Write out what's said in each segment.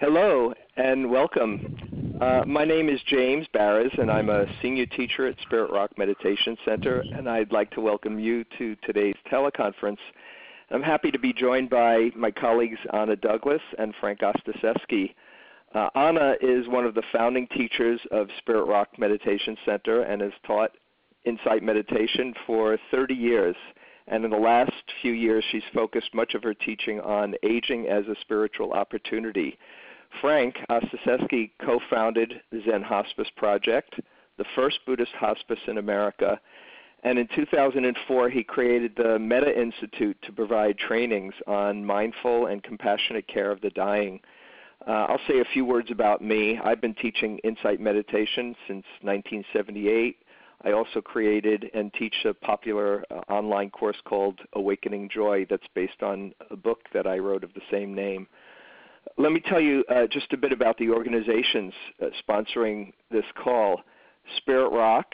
Hello and welcome. Uh, my name is James Baraz, and I'm a senior teacher at Spirit Rock Meditation Center, and I'd like to welcome you to today's teleconference. I'm happy to be joined by my colleagues Anna Douglas and Frank Ostaseski. Uh, Anna is one of the founding teachers of Spirit Rock Meditation Center and has taught insight meditation for 30 years. And in the last few years, she's focused much of her teaching on aging as a spiritual opportunity. Frank Ostaseski co-founded the Zen Hospice Project, the first Buddhist hospice in America, and in 2004 he created the Metta Institute to provide trainings on mindful and compassionate care of the dying. Uh, I'll say a few words about me. I've been teaching insight meditation since 1978. I also created and teach a popular uh, online course called Awakening Joy that's based on a book that I wrote of the same name. Let me tell you uh, just a bit about the organizations uh, sponsoring this call. Spirit Rock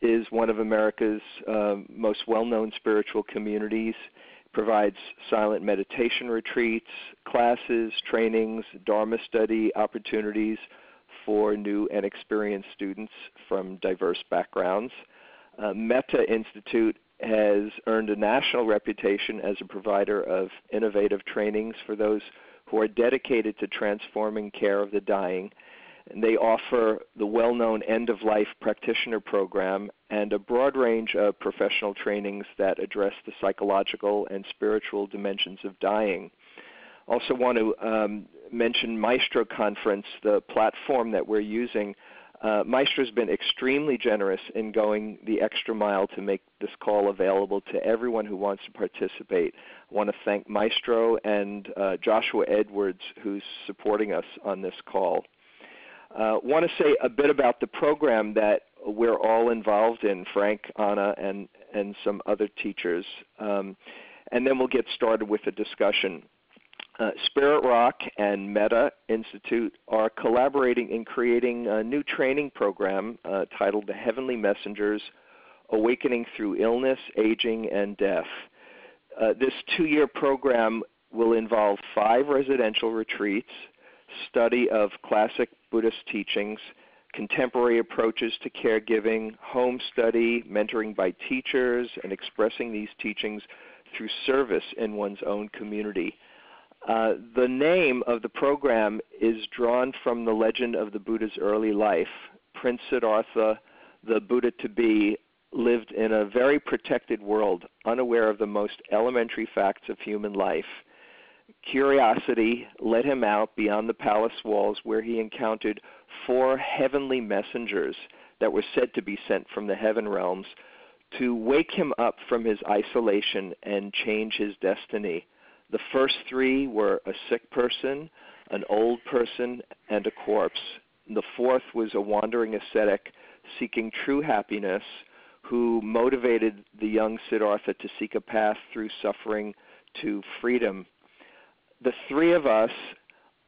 is one of America's uh, most well known spiritual communities. It provides silent meditation retreats, classes, trainings, Dharma study opportunities for new and experienced students from diverse backgrounds. Uh, Metta Institute has earned a national reputation as a provider of innovative trainings for those who are dedicated to transforming care of the dying. And they offer the well known End of Life Practitioner Program and a broad range of professional trainings that address the psychological and spiritual dimensions of dying. Also, want to um, mention Maestro Conference, the platform that we're using uh, Maestro has been extremely generous in going the extra mile to make this call available to everyone who wants to participate. I want to thank Maestro and uh, Joshua Edwards, who's supporting us on this call. I uh, want to say a bit about the program that we're all involved in, Frank, Anna, and, and some other teachers. Um, and then we'll get started with the discussion. Uh, Spirit Rock and Metta Institute are collaborating in creating a new training program uh, titled The Heavenly Messengers Awakening Through Illness, Aging, and Death. Uh, this two year program will involve five residential retreats, study of classic Buddhist teachings, contemporary approaches to caregiving, home study, mentoring by teachers, and expressing these teachings through service in one's own community. Uh, the name of the program is drawn from the legend of the Buddha's early life. Prince Siddhartha, the Buddha to be, lived in a very protected world, unaware of the most elementary facts of human life. Curiosity led him out beyond the palace walls where he encountered four heavenly messengers that were said to be sent from the heaven realms to wake him up from his isolation and change his destiny. The first three were a sick person, an old person, and a corpse. The fourth was a wandering ascetic seeking true happiness who motivated the young Siddhartha to seek a path through suffering to freedom. The three of us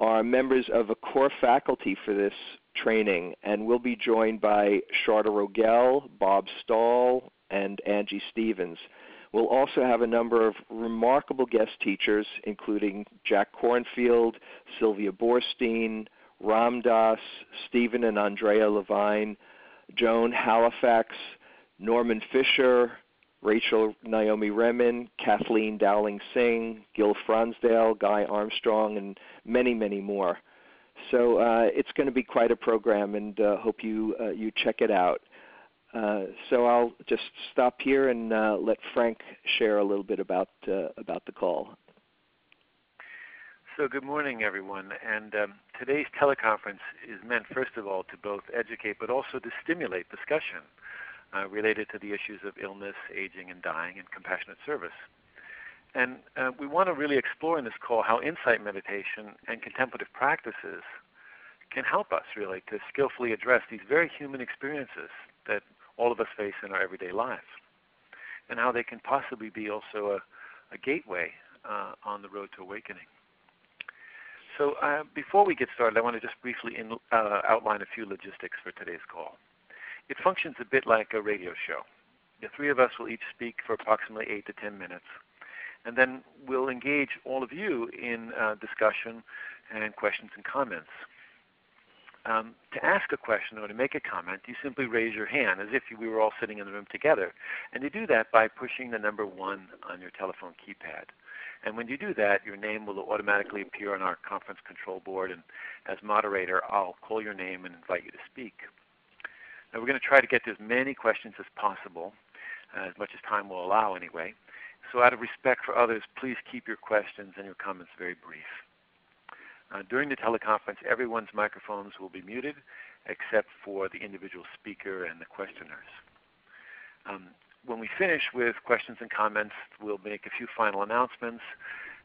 are members of a core faculty for this training, and we'll be joined by Sharda Rogell, Bob Stahl, and Angie Stevens. We'll also have a number of remarkable guest teachers, including Jack Kornfield, Sylvia Boorstein, Ram Dass, Stephen and Andrea Levine, Joan Halifax, Norman Fischer, Rachel Naomi Remen, Kathleen Dowling Singh, Gil Fronsdal, Guy Armstrong, and many, many more. So uh, it's going to be quite a program, and uh, hope you uh, you check it out. Uh, so I'll just stop here and uh, let Frank share a little bit about uh, about the call. So good morning, everyone. And um, today's teleconference is meant, first of all, to both educate but also to stimulate discussion uh, related to the issues of illness, aging, and dying, and compassionate service. And uh, we want to really explore in this call how insight meditation and contemplative practices can help us really to skillfully address these very human experiences that all of us face in our everyday lives, and how they can possibly be also a, a gateway uh, on the road to awakening. So, uh, before we get started, I want to just briefly in, uh, outline a few logistics for today's call. It functions a bit like a radio show. The three of us will each speak for approximately 8 to 10 minutes, And then we'll engage all of you in uh, discussion and questions and comments. Um, to ask a question or to make a comment, you simply raise your hand as if we were all sitting in the room together. And you do that by pushing the number one on your telephone keypad. And when you do that, your name will automatically appear on our conference control board. And as moderator, I'll call your name and invite you to speak. Now, we're going to try to get to as many questions as possible, uh, as much as time will allow anyway. So, out of respect for others, please keep your questions and your comments very brief. Uh, during the teleconference, everyone's microphones will be muted except for the individual speaker and the questioners. Um, when we finish with questions and comments, we'll make a few final announcements,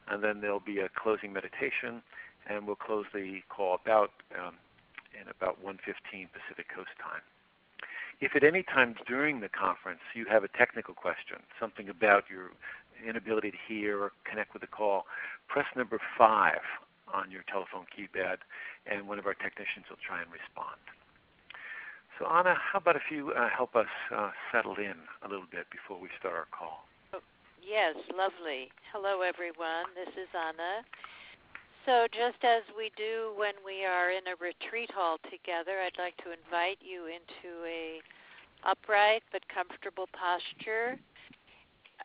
and then there'll be a closing meditation, and we'll close the call about um, in about 1:15 Pacific Coast time. If at any time during the conference you have a technical question, something about your inability to hear or connect with the call, press number five on your telephone keypad, and one of our technicians will try and respond. So, Anna, how about if you uh, help us uh, settle in a little bit before we start our call? yes, lovely. Hello, everyone. This is Anna. So, just as we do when we are in a retreat hall together, I'd like to invite you into a upright but comfortable posture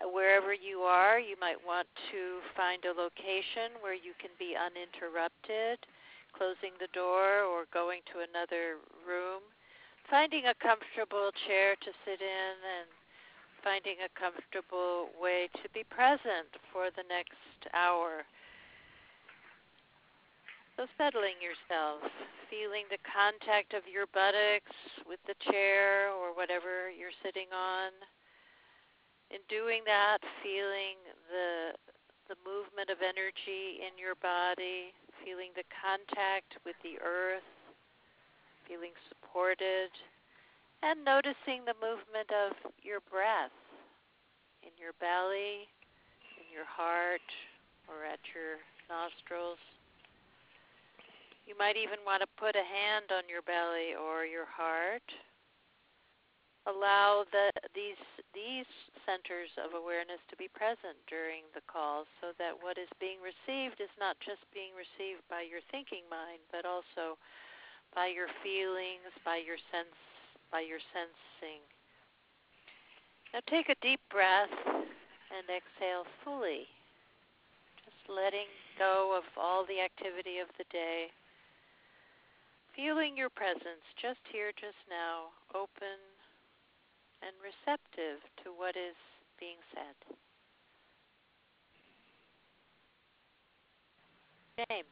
wherever you are, you might want to find a location where you can be uninterrupted, closing the door or going to another room, finding a comfortable chair to sit in, and finding a comfortable way to be present for the next hour. So, settling yourself, feeling the contact of your buttocks with the chair or whatever you're sitting on in doing that, feeling the the movement of energy in your body, feeling the contact with the earth, feeling supported, and noticing the movement of your breath in your belly, in your heart, or at your nostrils. You might even want to put a hand on your belly or your heart allow the, these these centers of awareness to be present during the call so that what is being received is not just being received by your thinking mind but also by your feelings by your sense by your sensing. Now take a deep breath and exhale fully. Just letting go of all the activity of the day. Feeling your presence just here just now. Open and receptive to what is being said. James.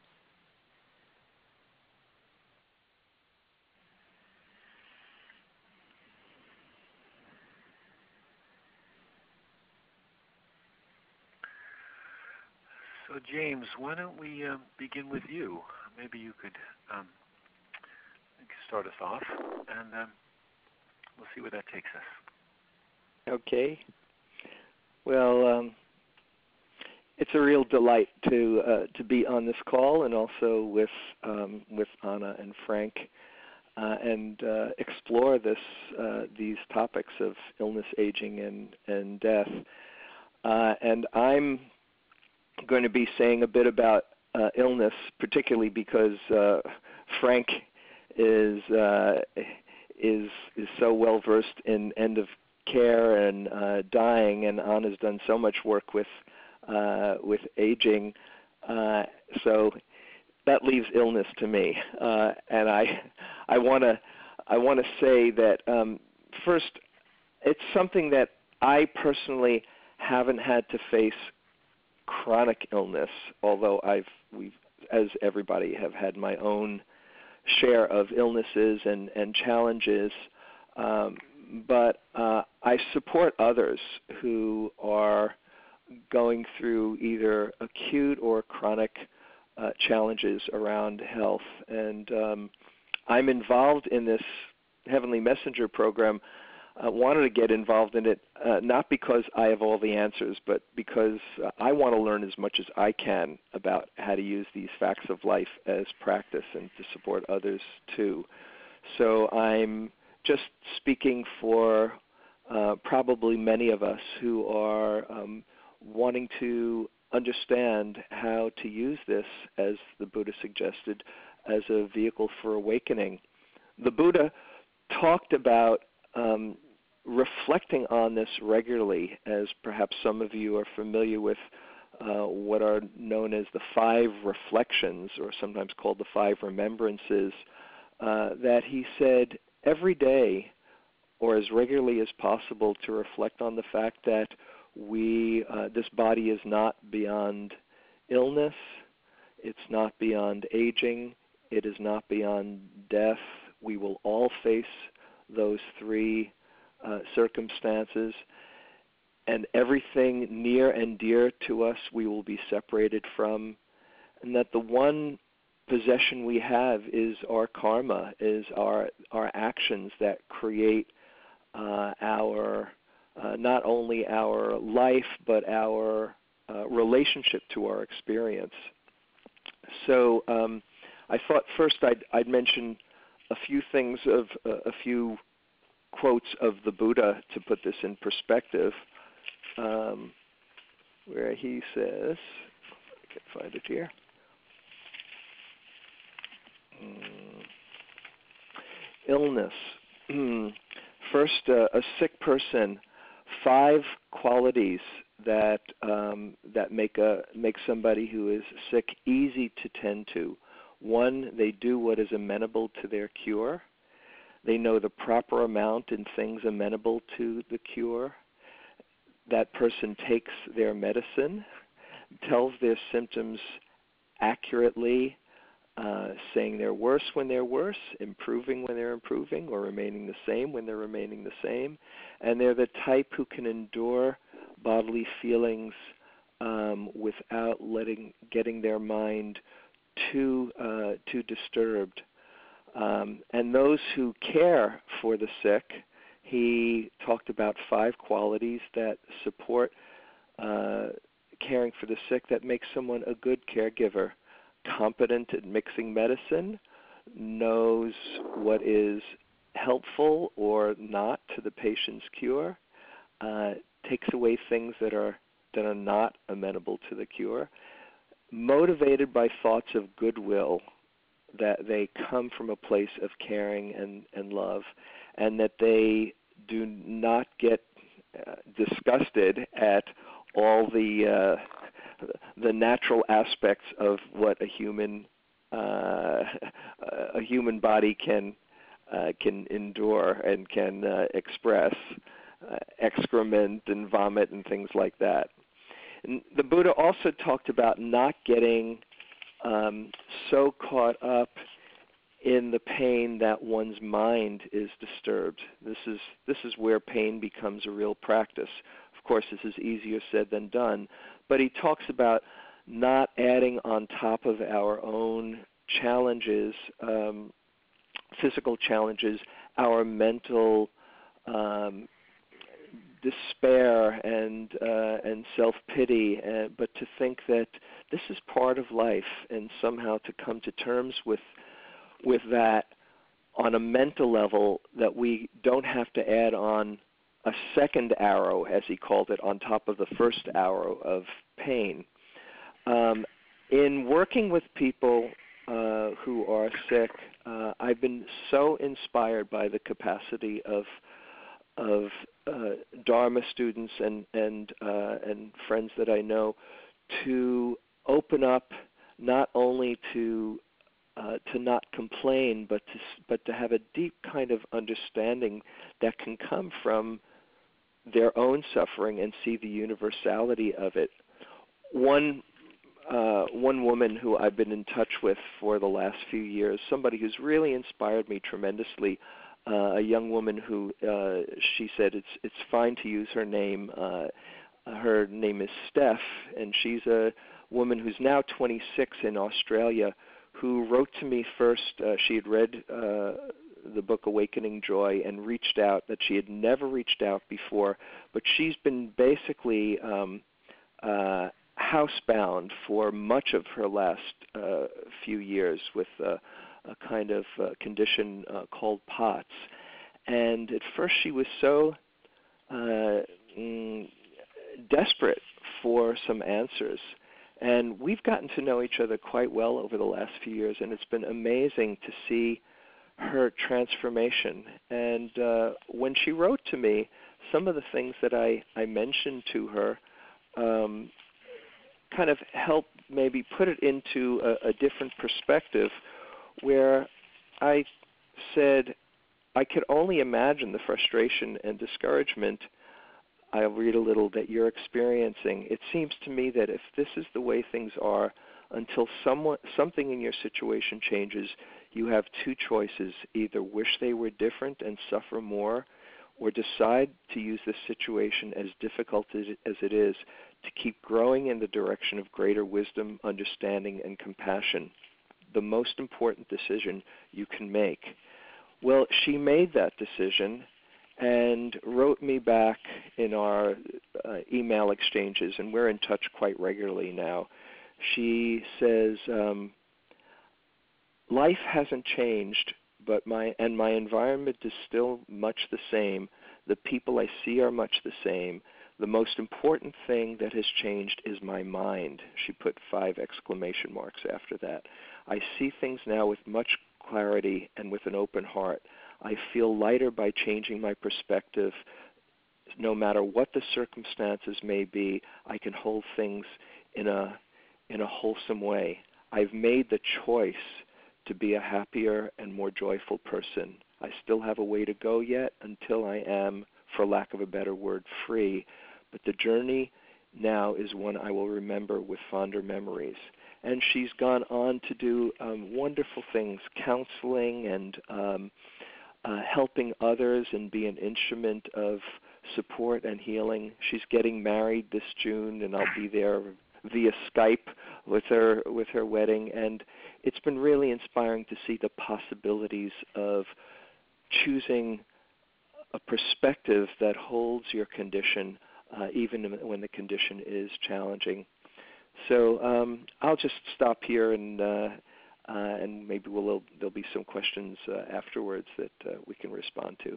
So, James, why don't we uh, begin with you? Maybe you could um, start us off, and um, we'll see where that takes us. Okay. Well, um, it's a real delight to uh, to be on this call and also with um, with Anna and Frank uh, and uh, explore this uh, these topics of illness, aging, and and death. Uh, and I'm going to be saying a bit about uh, illness, particularly because Frank is is is so well versed in end of care and uh, dying, and Anna's done so much work with uh, with aging. Uh, so that leaves illness to me, uh, and I I want to I want to say that um, first, it's something that I personally haven't had to face chronic illness, although I've we've as everybody have had my own share of illnesses and and challenges. Um, but uh, I support others who are going through either acute or chronic uh, challenges around health. And um, I'm involved in this Heavenly Messenger program. I wanted to get involved in it uh, not because I have all the answers, but because uh, I want to learn as much as I can about how to use these facts of life as practice and to support others too. So I'm just speaking for uh, probably many of us who are um, wanting to understand how to use this, as the Buddha suggested, as a vehicle for awakening. The Buddha talked about um, reflecting on this regularly, as perhaps some of you are familiar with uh, what are known as the five reflections, or sometimes called the five remembrances, uh, that he said every day, or as regularly as possible, to reflect on the fact that we uh, this body is not beyond illness, it's not beyond aging, it is not beyond death. We will all face those three uh, circumstances, and everything near and dear to us we will be separated from, and that the one possession we have is our karma, is our our actions that create uh, our uh, not only our life but our uh, relationship to our experience. So um, I thought first I'd, I'd mention a few things of uh, a few quotes of the Buddha to put this in perspective, um, where he says, I can find it here. Mm. Illness. Hmm. First, uh, a sick person. Five qualities that um, that make a make somebody who is sick easy to tend to. One, they do what is amenable to their cure. They know the proper amount in things amenable to the cure. That person takes their medicine, tells their symptoms accurately, uh, saying they're worse when they're worse, improving when they're improving, or remaining the same when they're remaining the same. And they're the type who can endure bodily feelings um, without letting getting their mind too uh, too disturbed. Um, and those who care for the sick, he talked about five qualities that support uh, caring for the sick that makes someone a good caregiver. Competent at mixing medicine, knows what is helpful or not to the patient's cure, uh, takes away things that are that are not amenable to the cure, motivated by thoughts of goodwill that they come from a place of caring and, and love, and that they do not get uh, disgusted at all the uh, the natural aspects of what a human uh, a human body can uh, can endure and can uh, express uh, excrement and vomit and things like that. And the Buddha also talked about not getting um, so caught up in the pain that one's mind is disturbed. This is this is where pain becomes a real practice. Of course, this is easier said than done, but he talks about not adding on top of our own challenges, um, physical challenges, our mental um, despair and uh, and self pity, uh, but to think that this is part of life, and somehow to come to terms with with that on a mental level, that we don't have to add on a second arrow, as he called it, on top of the first arrow of pain. Um, in working with people uh, who are sick, uh, I've been so inspired by the capacity of of uh, Dharma students and and uh, and friends that I know to open up not only to uh, to not complain, but to but to have a deep kind of understanding that can come from their own suffering and see the universality of it. One uh, one woman who I've been in touch with for the last few years, somebody who's really inspired me tremendously, uh, a young woman who uh, she said it's it's fine to use her name. Uh, her name is Steph, and she's a woman who's now 26 in Australia, who wrote to me first. Uh, she had read uh, the book Awakening Joy and reached out that she had never reached out before, but she's been basically um, uh, housebound for much of her last uh, few years with uh, a kind of uh, condition uh, called POTS. And at first she was so uh, mm, desperate for some answers. And we've gotten to know each other quite well over the last few years, and it's been amazing to see her transformation. And uh, when she wrote to me, some of the things that I, I mentioned to her um, kind of helped maybe put it into a, a different perspective where I said, I could only imagine the frustration and discouragement I'll read a little that you're experiencing. It seems to me that if this is the way things are, until someone something in your situation changes, you have two choices: either wish they were different and suffer more, or decide to use this situation as difficult as it is to keep growing in the direction of greater wisdom, understanding, and compassion. The most important decision you can make. Well, she made that decision and wrote me back in our uh, email exchanges, and we're in touch quite regularly now. She says, um, "Life hasn't changed, but my and my environment is still much the same. The people I see are much the same. The most important thing that has changed is my mind." She put five exclamation marks after that. I see things now with much clarity and with an open heart. I feel lighter by changing my perspective. No matter what the circumstances may be, I can hold things in a in a wholesome way. I've made the choice to be a happier and more joyful person. I still have a way to go yet until I am, for lack of a better word, free. But the journey now is one I will remember with fonder memories. And she's gone on to do um, wonderful things, counseling and um, uh, helping others and be an instrument of support and healing. She's getting married this June, and I'll be there via Skype with her with her wedding. And it's been really inspiring to see the possibilities of choosing a perspective that holds your condition, uh, even when the condition is challenging. So um, I'll just stop here and. Uh, uh, and maybe we'll, there'll be some questions uh, afterwards that uh, we can respond to.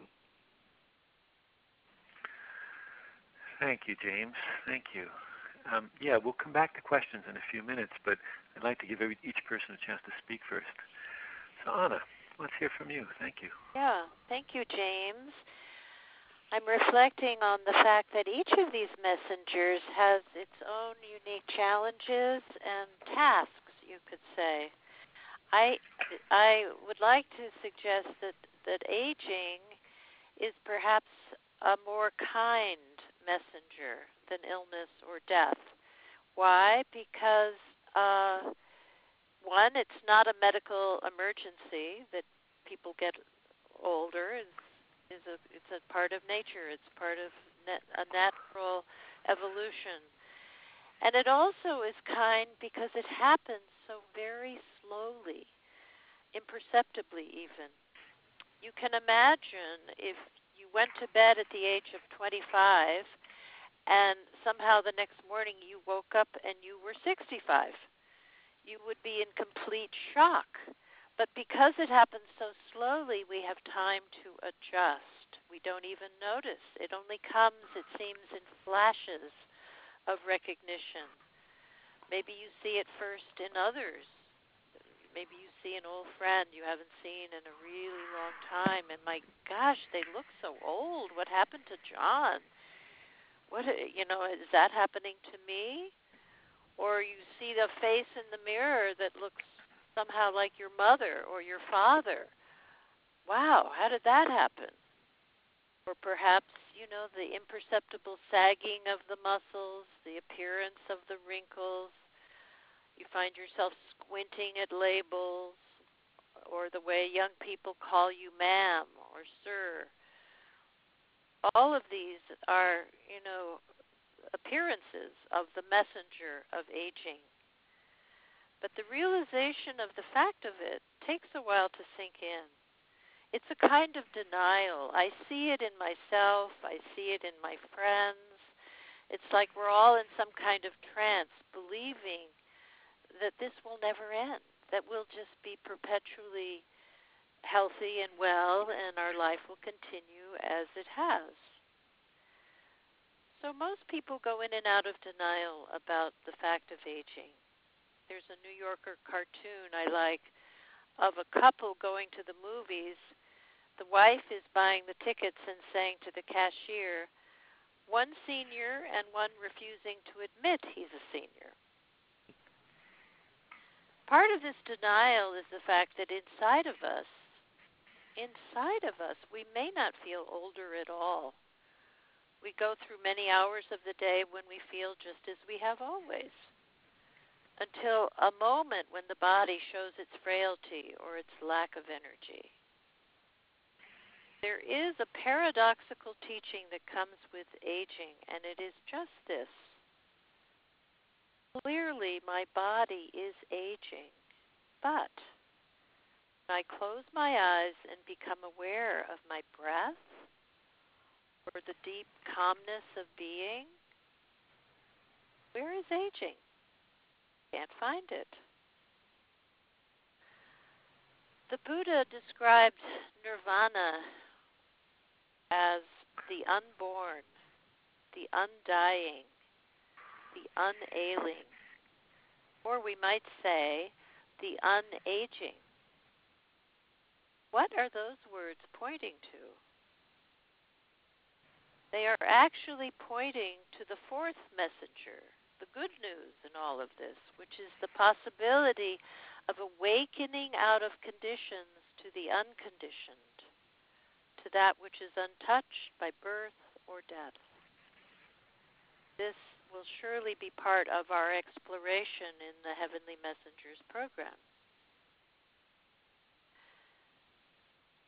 Thank you, James. Thank you. Um, yeah, we'll come back to questions in a few minutes, but I'd like to give every, each person a chance to speak first. So, Anna, let's hear from you. Thank you. Yeah, thank you, James. I'm reflecting on the fact that each of these messengers has its own unique challenges and tasks, you could say. I I would like to suggest that that aging is perhaps a more kind messenger than illness or death. Why? Because uh, one, it's not a medical emergency that people get older. Is a it's a part of nature. It's part of a natural evolution, and it also is kind because it happens so very slowly, imperceptibly even. You can imagine if you went to bed at the age of 25 and somehow the next morning you woke up and you were 65. You would be in complete shock. But because it happens so slowly, we have time to adjust. We don't even notice. It only comes, it seems, in flashes of recognition. Maybe you see it first in others maybe you see an old friend you haven't seen in a really long time and my gosh they look so old what happened to john what uh, you know is that happening to me or you see the face in the mirror that looks somehow like your mother or your father wow how did that happen or perhaps you know the imperceptible sagging of the muscles the appearance of the wrinkles you find yourself squinting at labels or the way young people call you ma'am or sir. All of these are, you know, appearances of the messenger of aging. But the realization of the fact of it takes a while to sink in. It's a kind of denial. I see it in myself, I see it in my friends. It's like we're all in some kind of trance, believing that this will never end, that we'll just be perpetually healthy and well, and our life will continue as it has. So, most people go in and out of denial about the fact of aging. There's a New Yorker cartoon I like of a couple going to the movies. The wife is buying the tickets and saying to the cashier, one senior and one refusing to admit he's a senior. Part of this denial is the fact that inside of us, inside of us, we may not feel older at all we go through many hours of the day when we feel just as we have always, until a moment when the body shows its frailty or its lack of energy. There is a paradoxical teaching that comes with aging, and it is just this. Clearly, my body is aging, but when I close my eyes and become aware of my breath, or the deep calmness of being, where is aging? Can't find it. The Buddha described nirvana as the unborn, the undying, the unailing, or we might say the unaging. What are those words pointing to? They are actually pointing to the fourth messenger, the good news in all of this, which is the possibility of awakening out of conditions to the unconditioned, to that which is untouched by birth or death. This will surely be part of our exploration in the Heavenly Messengers program.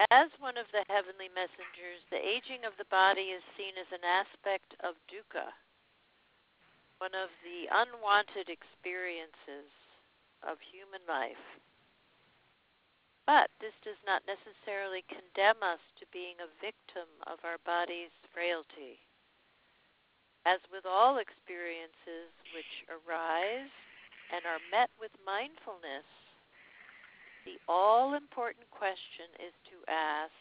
As one of the heavenly messengers, the aging of the body is seen as an aspect of dukkha, one of the unwanted experiences of human life. But this does not necessarily condemn us to being a victim of our body's frailty. As with all experiences which arise and are met with mindfulness, the all important question is to ask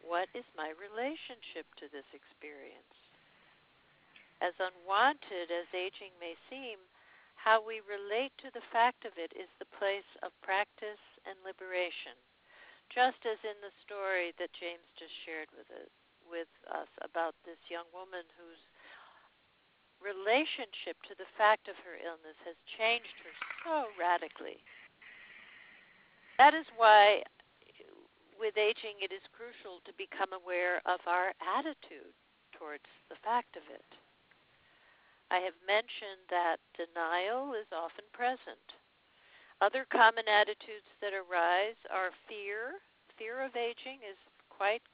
what is my relationship to this experience? As unwanted as aging may seem, how we relate to the fact of it is the place of practice and liberation. Just as in the story that James just shared with, it, with us about this young woman whose relationship to the fact of her illness has changed her so radically that is why, with aging, it is crucial to become aware of our attitude towards the fact of it. I have mentioned that denial is often present. Other common attitudes that arise are fear. Fear of aging is quite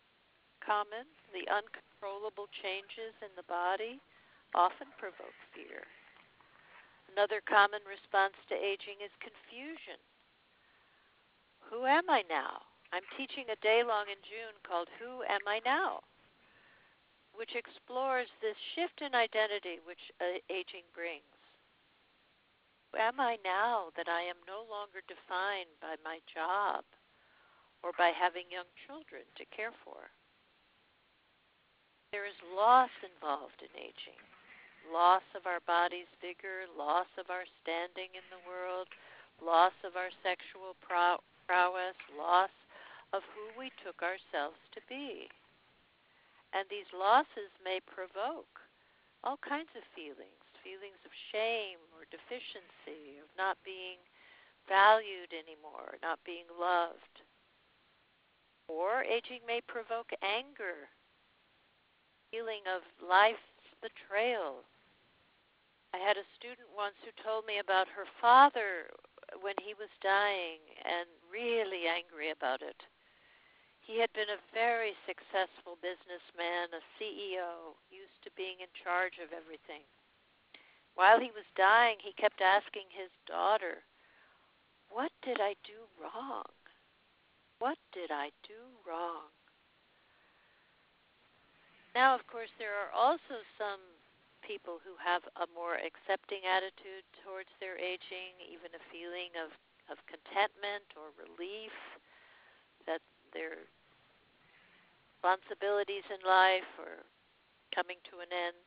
common. The uncontrollable changes in the body often provoke fear. Another common response to aging is confusion. Who am I now? I'm teaching a day long in June called Who Am I Now? Which explores this shift in identity which uh, aging brings. Who am I now that I am no longer defined by my job or by having young children to care for? There is loss involved in aging loss of our body's vigor, loss of our standing in the world, loss of our sexual pro- prowess, loss of who we took ourselves to be. And these losses may provoke all kinds of feelings feelings of shame or deficiency, of not being valued anymore, not being loved. Or aging may provoke anger, feeling of life's betrayal. I had a student once who told me about her father when he was dying and really angry about it. He had been a very successful businessman, a CEO, used to being in charge of everything. While he was dying, he kept asking his daughter, What did I do wrong? What did I do wrong? Now, of course, there are also some people who have a more accepting attitude towards their aging, even a feeling of, of contentment or relief that their responsibilities in life or coming to an end.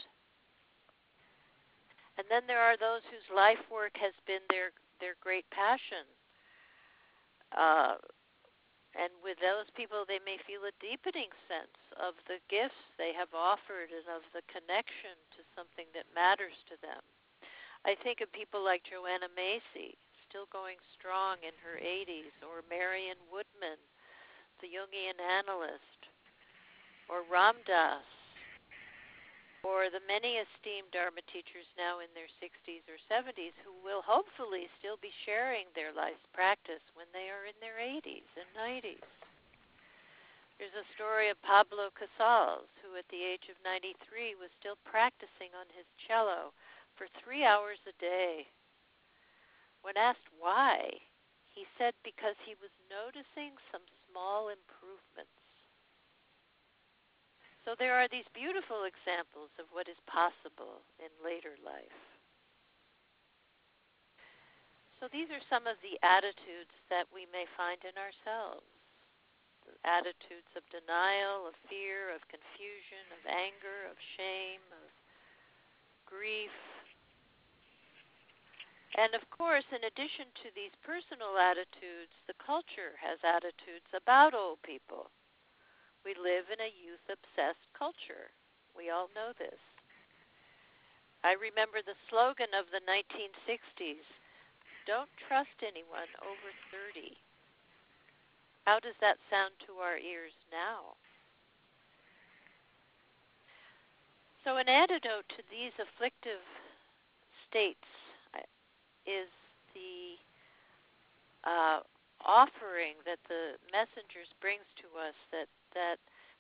And then there are those whose life work has been their their great passion. Uh, and with those people, they may feel a deepening sense of the gifts they have offered and of the connection to something that matters to them. I think of people like Joanna Macy, still going strong in her 80s, or Marion Woodman, the Jungian analyst, or Ram Dass, or the many esteemed Dharma teachers now in their 60s or 70s who will hopefully still be sharing their life's practice when they are in their 80s and 90s. There's a story of Pablo Casals, who at the age of 93 was still practicing on his cello for three hours a day. When asked why, he said because he was noticing some small improvements. So there are these beautiful examples of what is possible in later life. So these are some of the attitudes that we may find in ourselves the attitudes of denial, of fear, of confusion, of anger, of shame, of grief. And of course, in addition to these personal attitudes, the culture has attitudes about old people we live in a youth obsessed culture. We all know this. I remember the slogan of the 1960s don't trust anyone over 30. How does that sound to our ears now? So, an antidote to these afflictive states uh, is the uh, offering that the messengers brings to us that that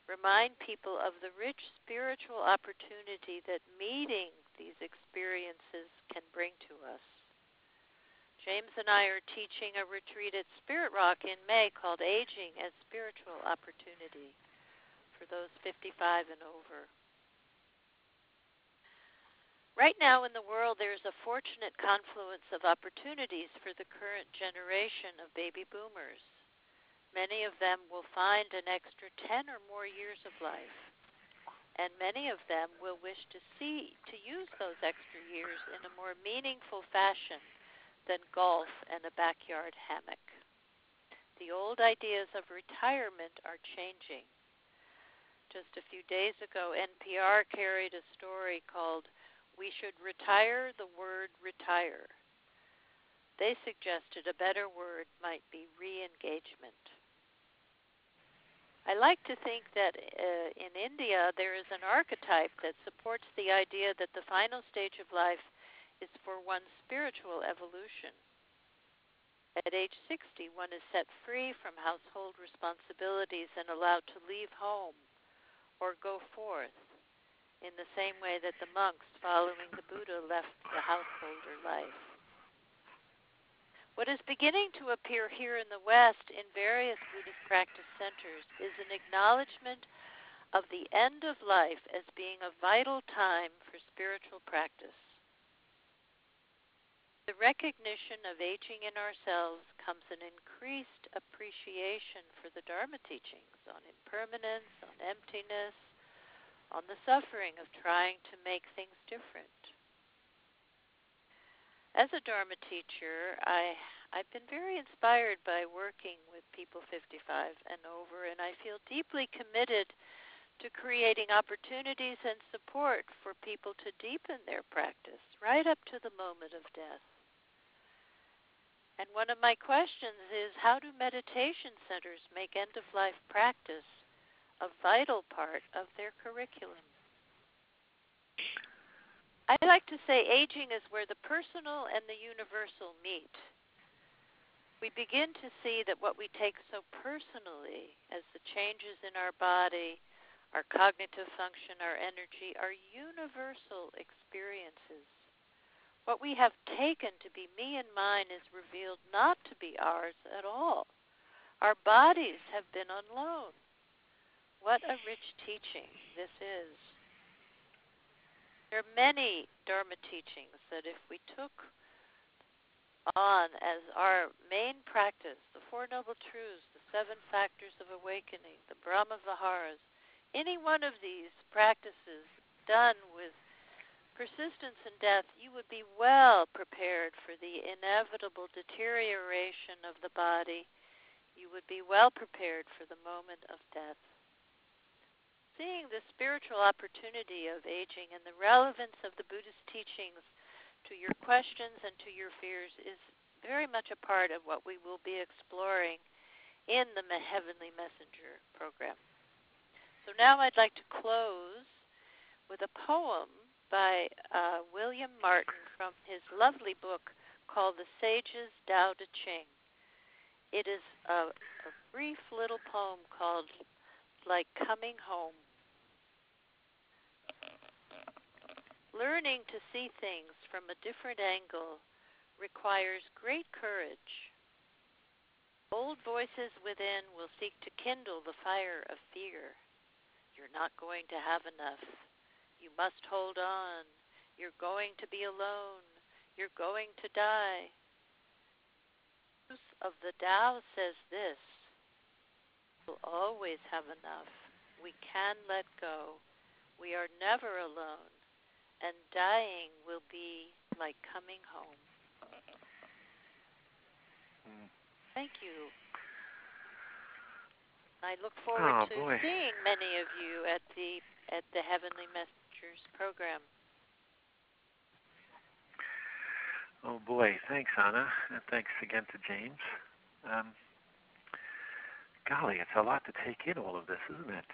remind people of the rich spiritual opportunity that meeting these experiences can bring to us. James and I are teaching a retreat at Spirit Rock in May called Aging as Spiritual Opportunity for those 55 and over. Right now in the world, there's a fortunate confluence of opportunities for the current generation of baby boomers. Many of them will find an extra 10 or more years of life, and many of them will wish to see to use those extra years in a more meaningful fashion than golf and a backyard hammock. The old ideas of retirement are changing. Just a few days ago, NPR carried a story called We Should Retire the Word Retire. They suggested a better word might be re engagement. I like to think that uh, in India there is an archetype that supports the idea that the final stage of life is for one's spiritual evolution. At age 60, one is set free from household responsibilities and allowed to leave home or go forth in the same way that the monks following the Buddha left the householder life. What is beginning to appear here in the West in various Buddhist practice centers is an acknowledgement of the end of life as being a vital time for spiritual practice. The recognition of aging in ourselves comes an increased appreciation for the Dharma teachings on impermanence, on emptiness, on the suffering of trying to make things different as a Dharma teacher, I I've been very inspired by working with people 55 and over, and I feel deeply committed to creating opportunities and support for people to deepen their practice right up to the moment of death. And one of my questions is how do meditation centers make end of life practice a vital part of their curriculum? I like to say aging is where the personal and the universal meet. We begin to see that what we take so personally as the changes in our body, our cognitive function, our energy, are universal experiences. What we have taken to be me and mine is revealed not to be ours at all. Our bodies have been on loan. What a rich teaching this is. There are many Dharma teachings that if we took on as our main practice the Four Noble Truths, the Seven Factors of Awakening, the Brahma Viharas, any one of these practices done with persistence in death, you would be well prepared for the inevitable deterioration of the body. You would be well prepared for the moment of death. Seeing the spiritual opportunity of aging and the relevance of the Buddhist teachings to your questions and to your fears is very much a part of what we will be exploring in the Heavenly Messenger program. So now I'd like to close with a poem by uh, William Martin from his lovely book called The Sage's Tao Te Ching. It is a, a brief little poem called Like Coming Home. Learning to see things from a different angle requires great courage. Old voices within will seek to kindle the fire of fear. You're not going to have enough. You must hold on. You're going to be alone. You're going to die. Of the Tao says this We'll always have enough. We can let go. We are never alone. And dying will be like coming home. Thank you. I look forward oh, to boy. seeing many of you at the at the Heavenly Messengers program. Oh boy, thanks Anna, and thanks again to James. Um, golly, it's a lot to take in all of this, isn't it?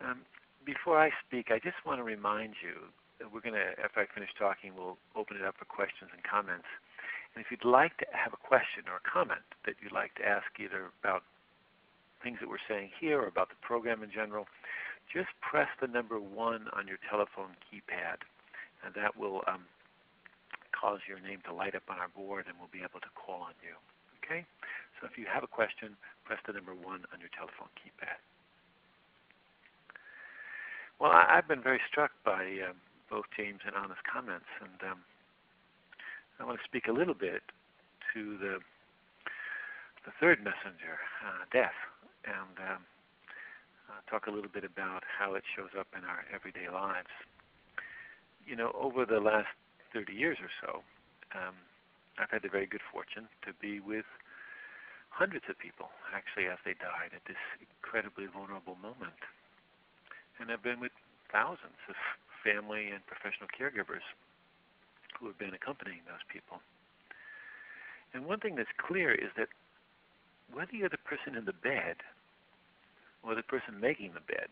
Um, before I speak, I just want to remind you that we're going to, after I finish talking, we'll open it up for questions and comments. And if you'd like to have a question or a comment that you'd like to ask either about things that we're saying here or about the program in general, just press the number one on your telephone keypad, and that will um, cause your name to light up on our board, and we'll be able to call on you. You have a question, press the number one on your telephone keypad. Well, I, have been very struck by um, both James and Anna's comments, and um, I want to speak a little bit to the the third messenger, uh, death, and um, uh, talk a little bit about how it shows up in our everyday lives. You know, over the last 30 years or so, um, I've had the very good fortune to be with hundreds of people, actually, as they died at this incredibly vulnerable moment. And I've been with thousands of family and professional caregivers who have been accompanying those people. And one thing that's clear is that whether you're the person in the bed or the person making the bed,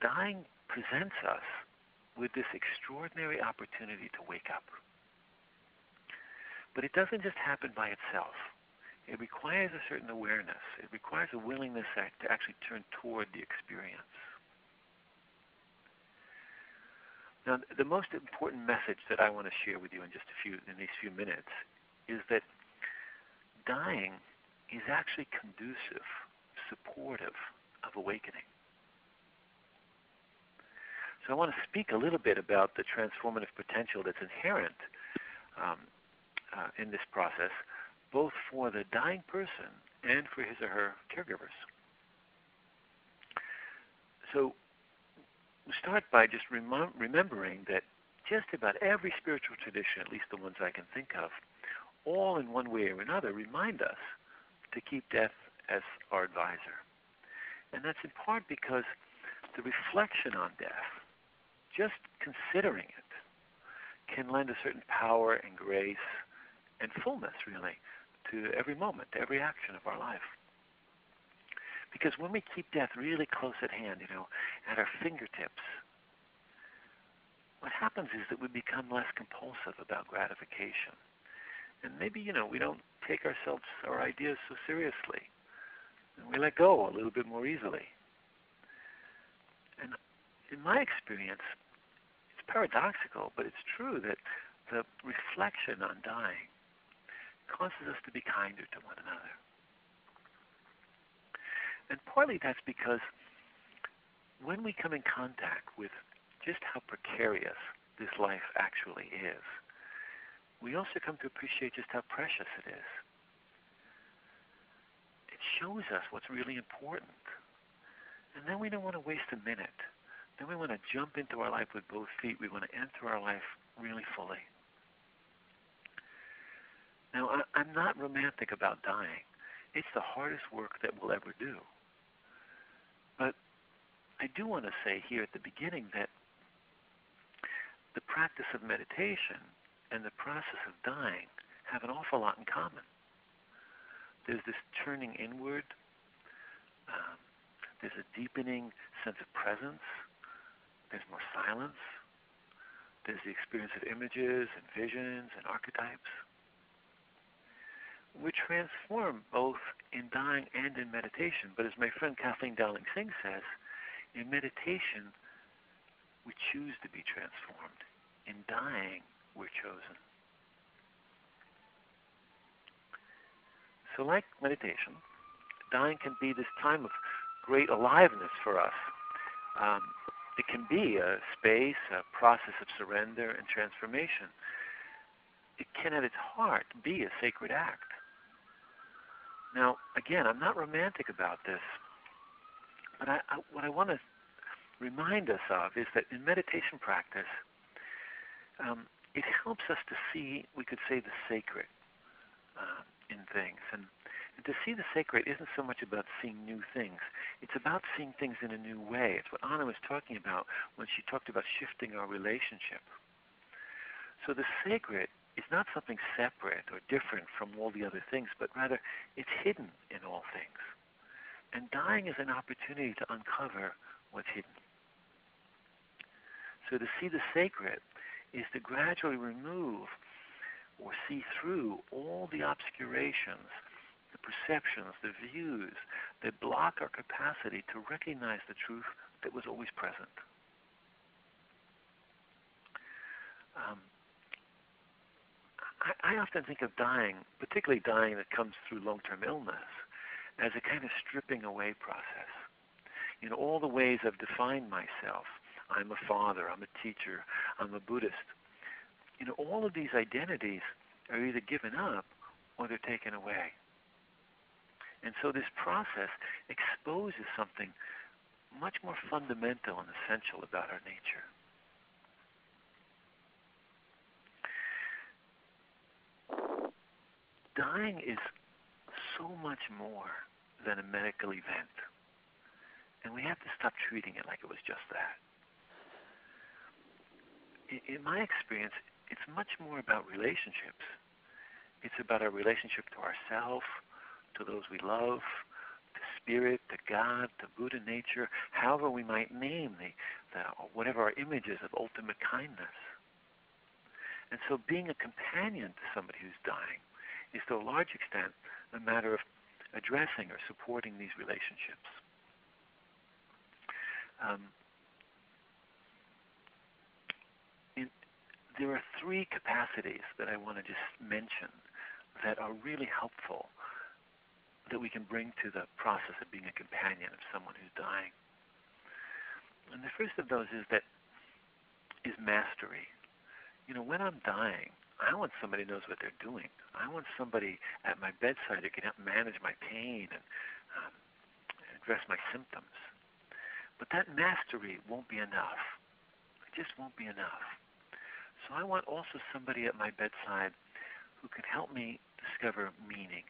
dying presents us with this extraordinary opportunity to wake up. But it doesn't just happen by itself. It requires a certain awareness. It requires a willingness to actually turn toward the experience. Now, the most important message that I want to share with you in just a few in these few minutes is that dying is actually conducive, supportive of awakening. So I want to speak a little bit about the transformative potential that's inherent um, uh, in this process, both for the dying person and for his or her caregivers. So we start by just rem- remembering that just about every spiritual tradition, at least the ones I can think of, all in one way or another remind us to keep death as our advisor. And that's in part because the reflection on death, just considering it, can lend a certain power and grace and fullness, really, to every moment, every action of our life. Because when we keep death really close at hand, you know, at our fingertips, what happens is that we become less compulsive about gratification. And maybe, you know, we don't take ourselves, our ideas so seriously. And we let go a little bit more easily. And in my experience, it's paradoxical, but it's true that the reflection on dying causes us to be kinder to one another. And partly that's because when we come in contact with just how precarious this life actually is, we also come to appreciate just how precious it is. It shows us what's really important. And then we don't want to waste a minute then we want to jump into our life with both feet. We want to enter our life really fully. Now, I, I'm not romantic about dying. It's the hardest work that we'll ever do. But I do want to say here at the beginning that the practice of meditation and the process of dying have an awful lot in common. There's this turning inward, um, there's a deepening sense of presence, there's more silence, there's the experience of images and visions and archetypes. We transform both in dying and in meditation, but as my friend Kathleen Dowling Singh says, in meditation, we choose to be transformed. In dying, we're chosen. So, like meditation, dying can be this time of great aliveness for us. Um, it can be a space, a process of surrender and transformation. It can, at its heart, be a sacred act. Now, again, I'm not romantic about this, but I, I, what I want to remind us of is that in meditation practice, um, it helps us to see, we could say, the sacred uh, in things. And, and to see the sacred isn't so much about seeing new things. It's about seeing things in a new way. It's what Anna was talking about when she talked about shifting our relationship. So the sacred is not something separate or different from all the other things, but rather it's hidden in all things. And dying is an opportunity to uncover what's hidden. So to see the sacred is to gradually remove or see through all the obscurations, the perceptions, the views that block our capacity to recognize the truth that was always present. Um, I, I often think of dying, particularly dying that comes through long-term illness, as a kind of stripping away process. In all the ways I've defined myself, I'm a father, I'm a teacher, I'm a Buddhist. You know, all of these identities are either given up or they're taken away. And so this process exposes something much more fundamental and essential about our nature. Dying is so much more than a medical event. And we have to stop treating it like it was just that in my experience, it's much more about relationships. It's about our relationship to ourselves, to those we love, to spirit, to God, to Buddha nature, however we might name the, the whatever our images of ultimate kindness. And so being a companion to somebody who's dying is to a large extent a matter of addressing or supporting these relationships. Um, there are three capacities that I want to just mention that are really helpful that we can bring to the process of being a companion of someone who's dying. And the first of those is that is mastery. You know, when I'm dying, I want somebody who knows what they're doing. I want somebody at my bedside who can help manage my pain and um, address my symptoms. But that mastery won't be enough. It just won't be enough. So I want also somebody at my bedside who can help me discover meaning,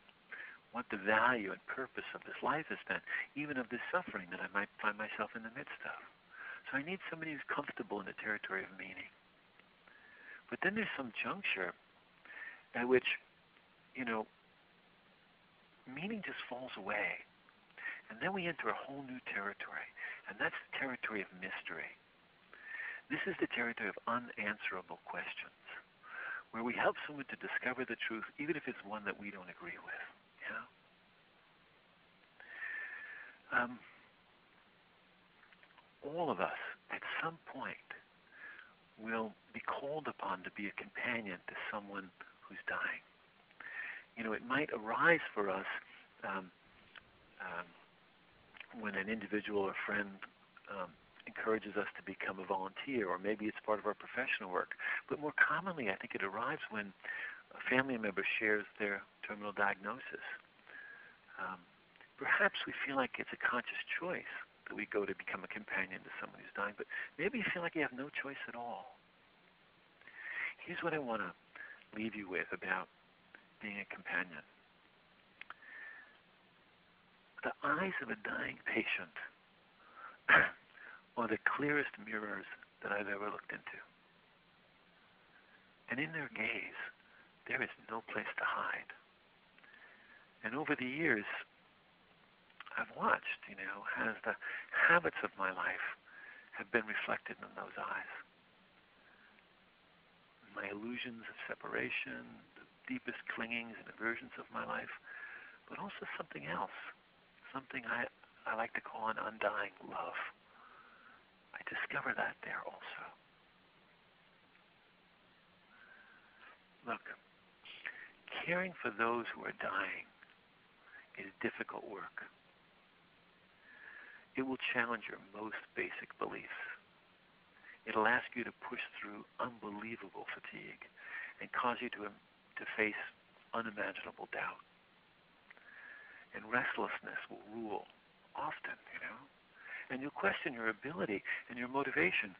what the value and purpose of this life has been, even of this suffering that I might find myself in the midst of. So I need somebody who's comfortable in the territory of meaning. But then there's some juncture at which, you know, meaning just falls away. And then we enter a whole new territory, and that's the territory of mystery. This is the territory of unanswerable questions, where we help someone to discover the truth, even if it's one that we don't agree with. You know? Um, all of us, at some point, will be called upon to be a companion to someone who's dying. You know, it might arise for us um, um, when an individual or friend um, encourages us to become a volunteer, or maybe it's part of our professional work. But more commonly, I think it arrives when a family member shares their terminal diagnosis. Um, perhaps we feel like it's a conscious choice that we go to become a companion to someone who's dying, but maybe you feel like you have no choice at all. Here's what I want to leave you with about being a companion. The eyes of a dying patient are the clearest mirrors that I've ever looked into. And in their gaze, there is no place to hide. And over the years, I've watched, you know, as the habits of my life have been reflected in those eyes. My illusions of separation, the deepest clingings and aversions of my life, but also something else, something I, I like to call an undying love. I discover that there also. Look, caring for those who are dying is difficult work. It will challenge your most basic beliefs. It'll ask you to push through unbelievable fatigue and cause you to, to face unimaginable doubt. And restlessness will rule often, you know. And you'll question your ability and your motivation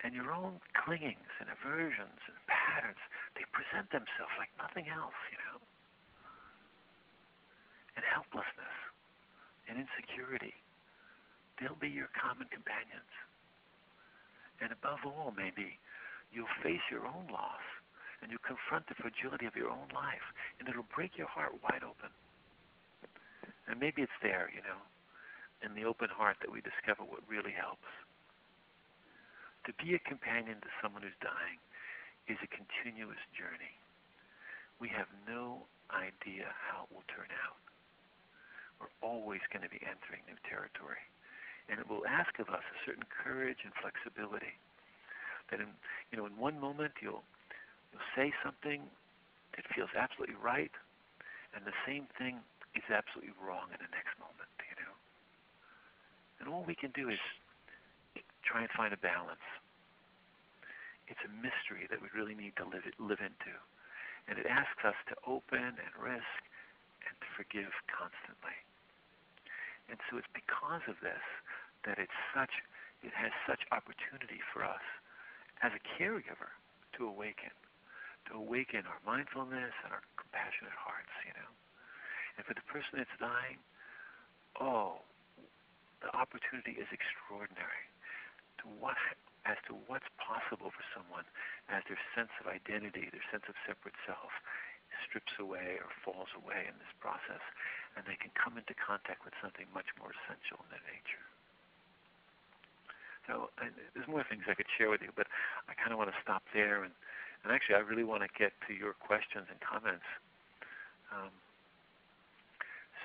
and your own clingings and aversions and patterns. They present themselves like nothing else, you know. And helplessness and insecurity They'll be your common companions. And above all, maybe, you'll face your own loss and you'll confront the fragility of your own life, and it'll break your heart wide open. And maybe it's there, you know, in the open heart that we discover what really helps. To be a companion to someone who's dying is a continuous journey. We have no idea how it will turn out. We're always going to be entering new territory and it will ask of us a certain courage and flexibility. That in you know in one moment you'll you'll say something that feels absolutely right, and the same thing is absolutely wrong in the next moment. You know, and all we can do is try and find a balance. It's a mystery that we really need to live live into, and it asks us to open and risk and to forgive constantly. And so it's because of this that it's such it has such opportunity for us as a caregiver to awaken, to awaken our mindfulness and our compassionate hearts, you know. And for the person that's dying, oh, the opportunity is extraordinary to what as to what's possible for someone as their sense of identity, their sense of separate self strips away or falls away in this process, and they can come into contact with something much more essential in their nature. So I, there's more things I could share with you, but I kind of want to stop there. And, and actually, I really want to get to your questions and comments. Um,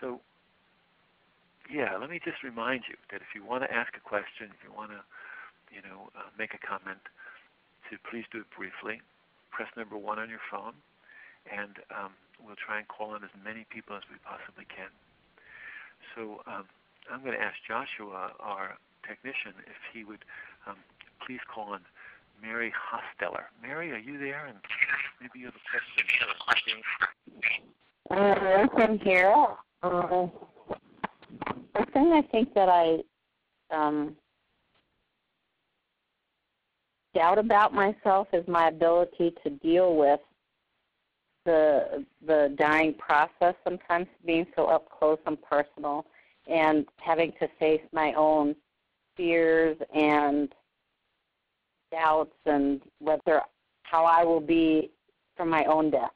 so, yeah, let me just remind you that if you want to ask a question, if you want to, you know, uh, make a comment, to please do it briefly. Press number one on your phone, and um, we'll try and call on as many people as we possibly can. So um, I'm going to ask Joshua, our technician if he would um, please call on Mary Hosteller. Mary, are you there? And maybe you have a question. Uh, I'm here. Uh, the thing I think that I um, doubt about myself is my ability to deal with the the dying process sometimes being so up close and personal and having to face my own fears and doubts and whether how I will be from my own death.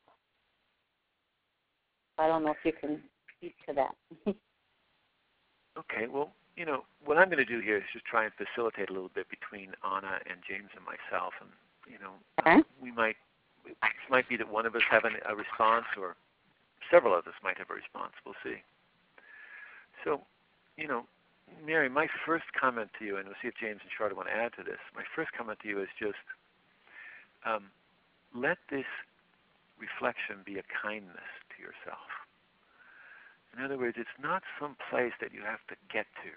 I don't know if you can speak to that. okay, well, you know, what I'm going to do here is just try and facilitate a little bit between Anna and James and myself, and you know, okay. we might it might be that one of us have an, a response, or several of us might have a response. We'll see. So, you know, Mary, my first comment to you, and we'll see if James and Charlotte want to add to this. My first comment to you is just um, let this reflection be a kindness to yourself. In other words, it's not some place that you have to get to,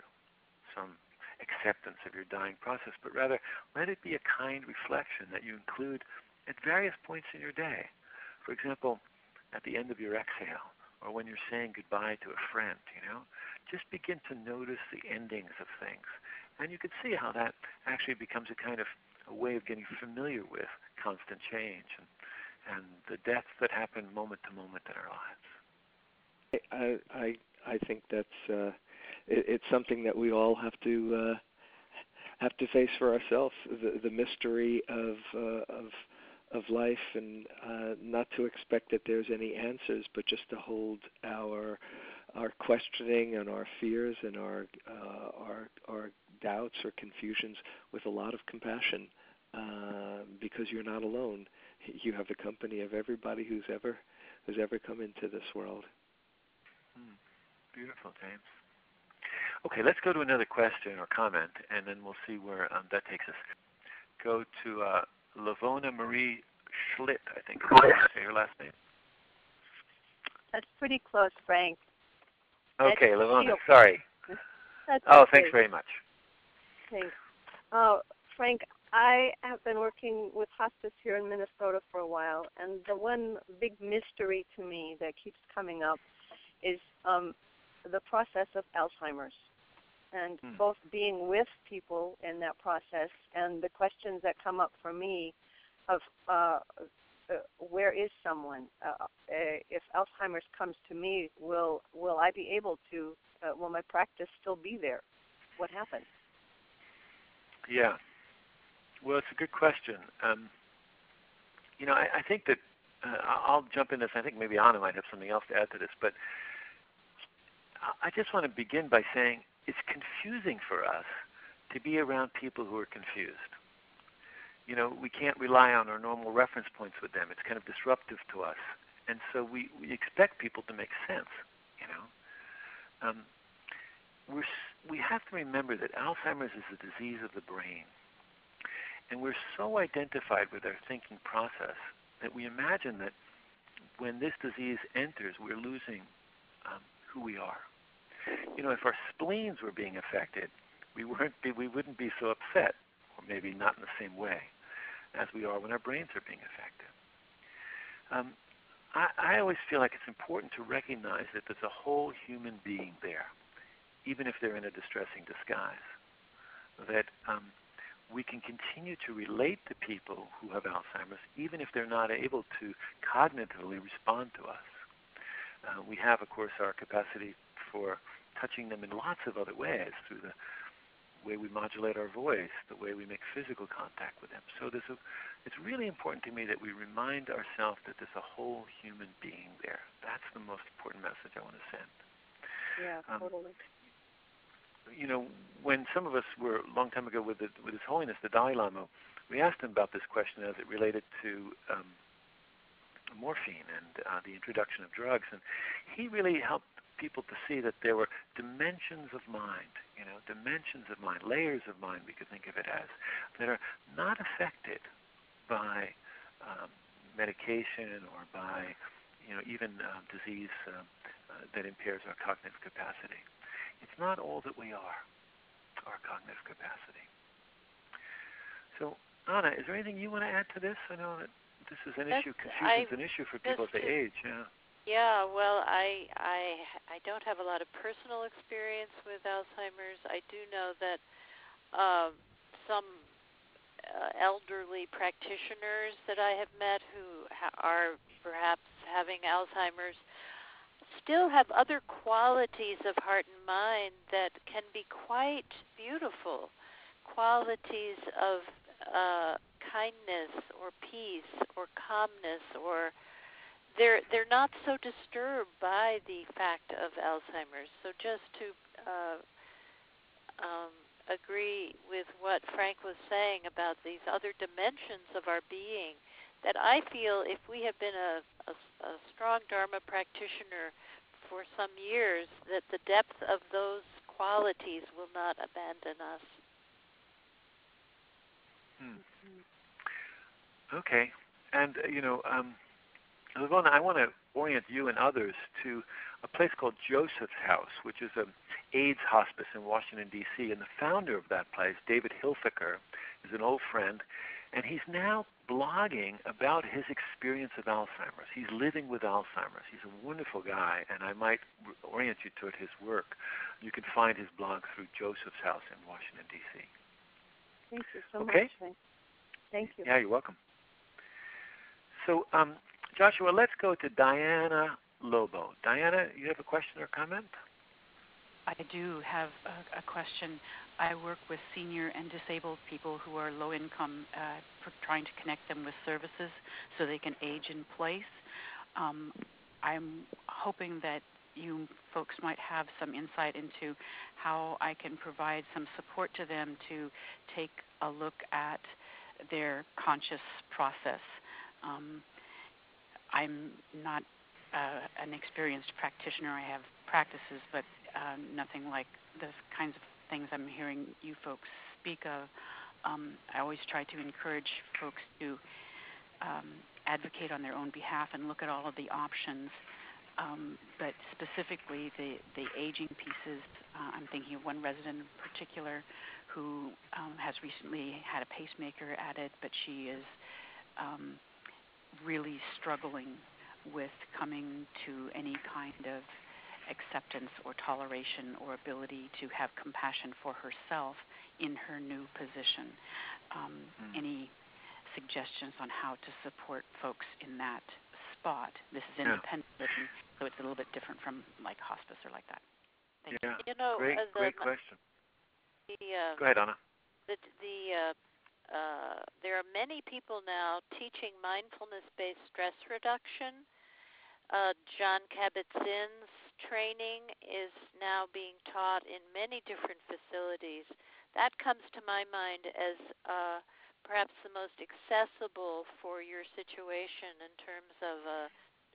some acceptance of your dying process, but rather let it be a kind reflection that you include at various points in your day. For example, at the end of your exhale, or when you're saying goodbye to a friend, you know, just begin to notice the endings of things. And you can see how that actually becomes a kind of a way of getting familiar with constant change and, and the deaths that happen moment to moment in our lives. I I I think that's uh, it, it's something that we all have to uh, have to face for ourselves the the mystery of uh, of of life and uh, not to expect that there's any answers, but just to hold our our questioning and our fears and our uh, our our doubts or confusions with a lot of compassion, uh, because you're not alone. You have the company of everybody who's ever who's ever come into this world. Hmm. Beautiful, James. Okay, let's go to another question or comment, and then we'll see where um, that takes us. Go to uh, Lavona Marie Schlitt, I think. How do you say her last name? That's pretty close, Frank. Okay, That's Lavona. Shield. Sorry. That's Oh, okay. thanks very much. Thanks. Uh, Frank, I have been working with hospice here in Minnesota for a while, and the one big mystery to me that keeps coming up is um, the process of Alzheimer's, and Hmm. both being with people in that process and the questions that come up for me of uh, uh, where is someone? Uh, uh, if Alzheimer's comes to me, will will I be able to? Uh, will my practice still be there? What happens? Yeah. Well, it's a good question. Um, you know, I, I think that uh, I'll jump in this. I think maybe Anna might have something else to add to this, but I just want to begin by saying it's confusing for us to be around people who are confused. You know, we can't rely on our normal reference points with them. It's kind of disruptive to us, and so we, we expect people to make sense. You know, um, we're, we have to remember that Alzheimer's is a disease of the brain. And we're so identified with our thinking process that we imagine that when this disease enters, we're losing um, who we are. You know, if our spleens were being affected, we weren't be, we wouldn't be so upset, or maybe not in the same way as we are when our brains are being affected. Um, I, I always feel like it's important to recognize that there's a whole human being there, even if they're in a distressing disguise. That um, we can continue to relate to people who have Alzheimer's, even if they're not able to cognitively respond to us. Uh, we have, of course, our capacity for touching them in lots of other ways through the way we modulate our voice, the way we make physical contact with them. So there's a, it's really important to me that we remind ourselves that there's a whole human being there. That's the most important message I want to send. Yeah, Um, totally. you know, when some of us were a long time ago with, the, with His Holiness the Dalai Lama, we asked him about this question as it related to um, morphine and uh, the introduction of drugs, and he really helped people to see that there were dimensions of mind, you know, dimensions of mind, layers of mind, we could think of it as, that are not affected by um, medication or by, you know, even uh, disease uh, uh, that impairs our cognitive capacity. It's not all that we are, our cognitive capacity. So, Anna, is there anything you want to add to this? I know that this is an That's- issue. Confusion is I- an issue for people at just the age. Yeah. Yeah, well, I I I don't have a lot of personal experience with Alzheimer's. I do know that um, some uh, elderly practitioners that I have met who ha- are perhaps having Alzheimer's still have other qualities of heart and mind that can be quite beautiful. Qualities of uh, kindness or peace or calmness or they're they're not so disturbed by the fact of Alzheimer's. So just to uh, um, agree with what Frank was saying about these other dimensions of our being, that I feel if we have been a, a, a strong Dharma practitioner for some years, that the depth of those qualities will not abandon us. Hmm. Okay. And, uh, you know, um, Lavona, I want to orient you and others to a place called Joseph's House, which is an AIDS hospice in Washington, D.C. And the founder of that place, David Hilfiker, is an old friend. And he's now blogging about his experience of Alzheimer's. He's living with Alzheimer's. He's a wonderful guy, and I might orient you toward his work. You can find his blog through Joseph's House in Washington, D.C. Thank you so okay? much. Thank you. Yeah, you're welcome. So, um, Joshua, let's go to Diana Lobo. Diana, you have a question or comment? I do have a, a question. I work with senior and disabled people who are low income, uh, trying to connect them with services so they can age in place. Um, I'm hoping that you folks might have some insight into how I can provide some support to them to take a look at their conscious process. Um, I'm not uh, an experienced practitioner. I have practices, but um, nothing like the kinds of things I'm hearing you folks speak of. Um, I always try to encourage folks to um, advocate on their own behalf and look at all of the options. Um, but specifically, the, the aging pieces, uh, I'm thinking of one resident in particular who um, has recently had a pacemaker added, but she is um, really struggling with coming to any kind of acceptance or toleration or ability to have compassion for herself in her new position. Um, mm. Any suggestions on how to support folks in that spot? This is independent yeah. living, so it's a little bit different from like hospice or like that. Thank yeah, you. you know, great, the, great question. The, uh, Go ahead, Anna. The, the uh, uh, there are many people now teaching mindfulness-based stress reduction. Uh, Jon Kabat-Zinn's training is now being taught in many different facilities. That comes to my mind as uh, perhaps the most accessible for your situation in terms of a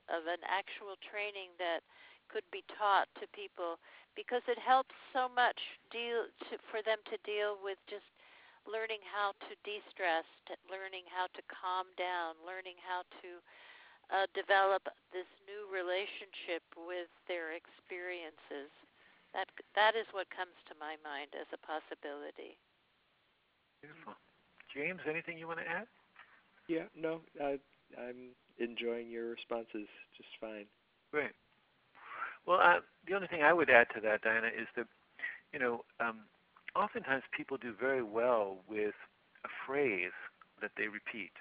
of an actual training that could be taught to people because it helps so much deal to, for them to deal with just learning how to de-stress, learning how to calm down, learning how to uh, develop this new relationship with their experiences. That that is what comes to my mind as a possibility. Beautiful, James. Anything you want to add? Yeah, no, I, I'm enjoying your responses just fine. Great. Well, uh, the only thing I would add to that, Diana, is that you know, um, oftentimes people do very well with a phrase that they repeat.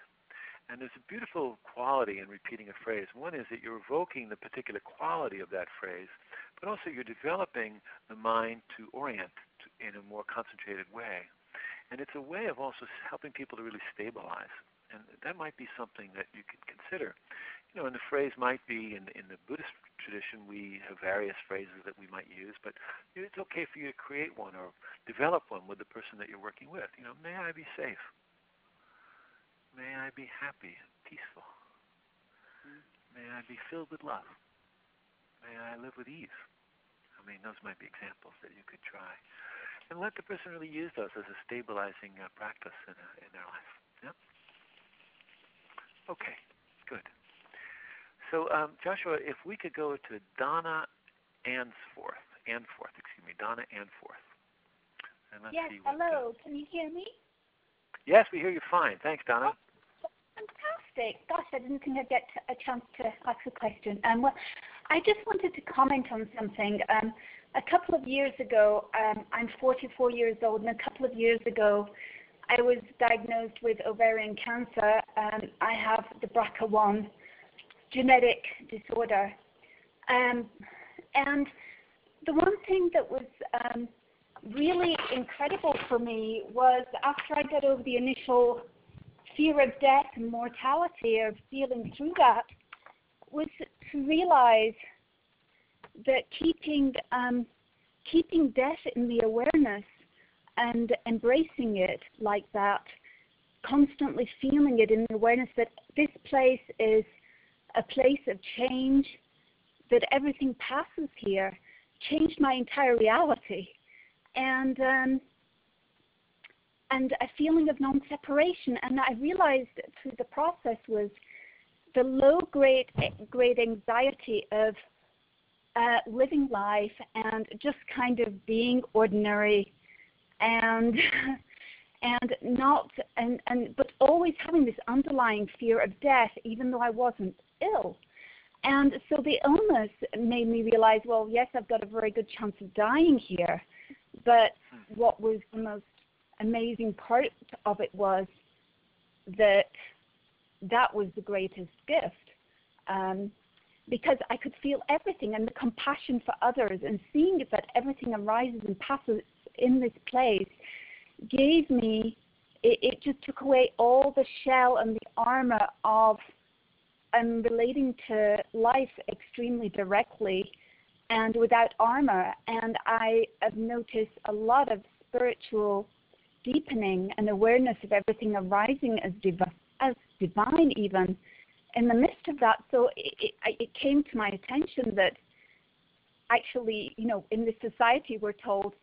And there's a beautiful quality in repeating a phrase. One is that you're evoking the particular quality of that phrase, but also you're developing the mind to orient to, in a more concentrated way. And it's a way of also helping people to really stabilize. And that might be something that you could consider. You know, and the phrase might be in, in the Buddhist tradition, we have various phrases that we might use, but it's okay for you to create one or develop one with the person that you're working with. You know, may I be safe? May I be happy and peaceful. May I be filled with love. May I live with ease. I mean, those might be examples that you could try. And let the person really use those as a stabilizing uh, practice in, uh, in their life. Yeah? Okay, good. So, um, Joshua, if we could go to Donna Ansforth. Anforth, excuse me, Donna Anforth. And let's yes, see hello. Can you hear me? Yes, we hear you fine. Thanks, Donna. Oh fantastic. Gosh, I didn't think I'd get a chance to ask a question. Um, well, I just wanted to comment on something. Um, a couple of years ago, um, I'm 44 years old, and a couple of years ago, I was diagnosed with ovarian cancer. Um, I have the BRCA1 genetic disorder. Um, and the one thing that was um, really incredible for me was after I got over the initial fear of death and mortality, of feeling through that, was to realize that keeping um, keeping death in the awareness and embracing it like that, constantly feeling it in the awareness that this place is a place of change, that everything passes here, changed my entire reality. And um, and a feeling of non-separation. And I realized through the process was the low grade grade anxiety of uh, living life and just kind of being ordinary and and not and and but always having this underlying fear of death, even though I wasn't ill. And so the illness made me realize, well, yes, I've got a very good chance of dying here, but what was the most amazing part of it was that that was the greatest gift. Um, because I could feel everything and the compassion for others and seeing that everything arises and passes in this place gave me, it, it just took away all the shell and the armor of I'm relating to life extremely directly and without armor. And I have noticed a lot of spiritual deepening and awareness of everything arising as, div- as divine, even in the midst of that. So it, it, it came to my attention that actually, you know, in this society, we're told,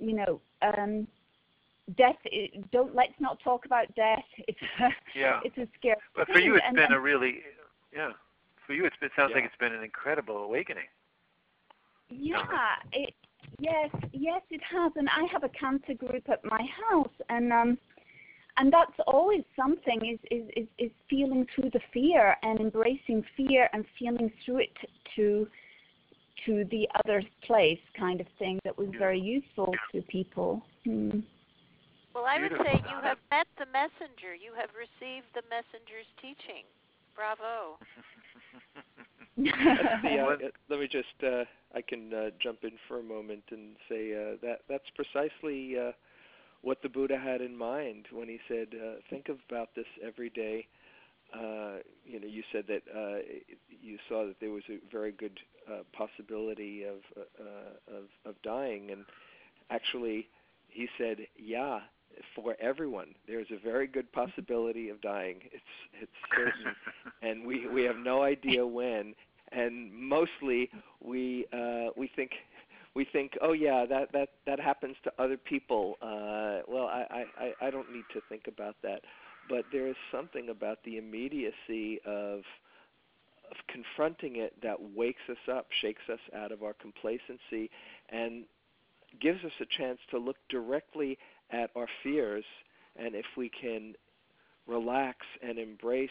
you know, um, death. Don't let's not talk about death. It's a, yeah. it's a scary. But for thing. you, it's and, been and, a really yeah. For you, it's, it sounds Yeah. like it's been an incredible awakening. Yeah, it, yes, yes, it has. And I have a cancer group at my house, and um, and that's always something is is is, is feeling through the fear and embracing fear and feeling through it to to the other place kind of thing that was very useful to people. Hmm. Well, I would say you have met the messenger. You have received the messenger's teaching. Bravo. That's the, uh, uh, let me just uh, I can uh, jump in for a moment and say uh, that that's precisely uh, what the Buddha had in mind when he said, uh, "Think about this every day." Uh, you know, you said that uh, you saw that there was a very good uh, possibility of, uh, of of dying, and actually, he said, "Yeah, for everyone, there's a very good possibility of dying. It's it's certain." and we we have no idea when and mostly we uh we think we think oh yeah that that that happens to other people uh well i i i don't need to think about that but there is something about the immediacy of of confronting it that wakes us up shakes us out of our complacency and gives us a chance to look directly at our fears and if we can relax and embrace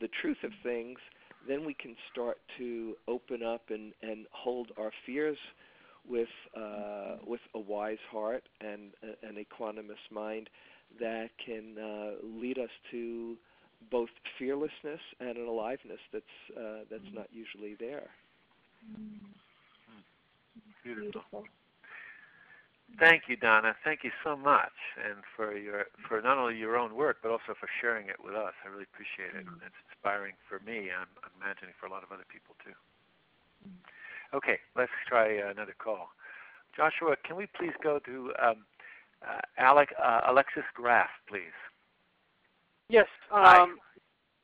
the truth of things, then we can start to open up and, and hold our fears with uh, with a wise heart and a, an equanimous mind that can uh, lead us to both fearlessness and an aliveness that's uh, that's not usually there. Beautiful. Beautiful. Thank you, Donna. Thank you so much, and for your for not only your own work but also for sharing it with us. I really appreciate it. It's inspiring for me. I'm, I'm imagining for a lot of other people too. Okay, let's try uh, another call. Joshua, can we please go to um, uh, Alec, uh, Alexis Graff, please? Yes. Hi. Um,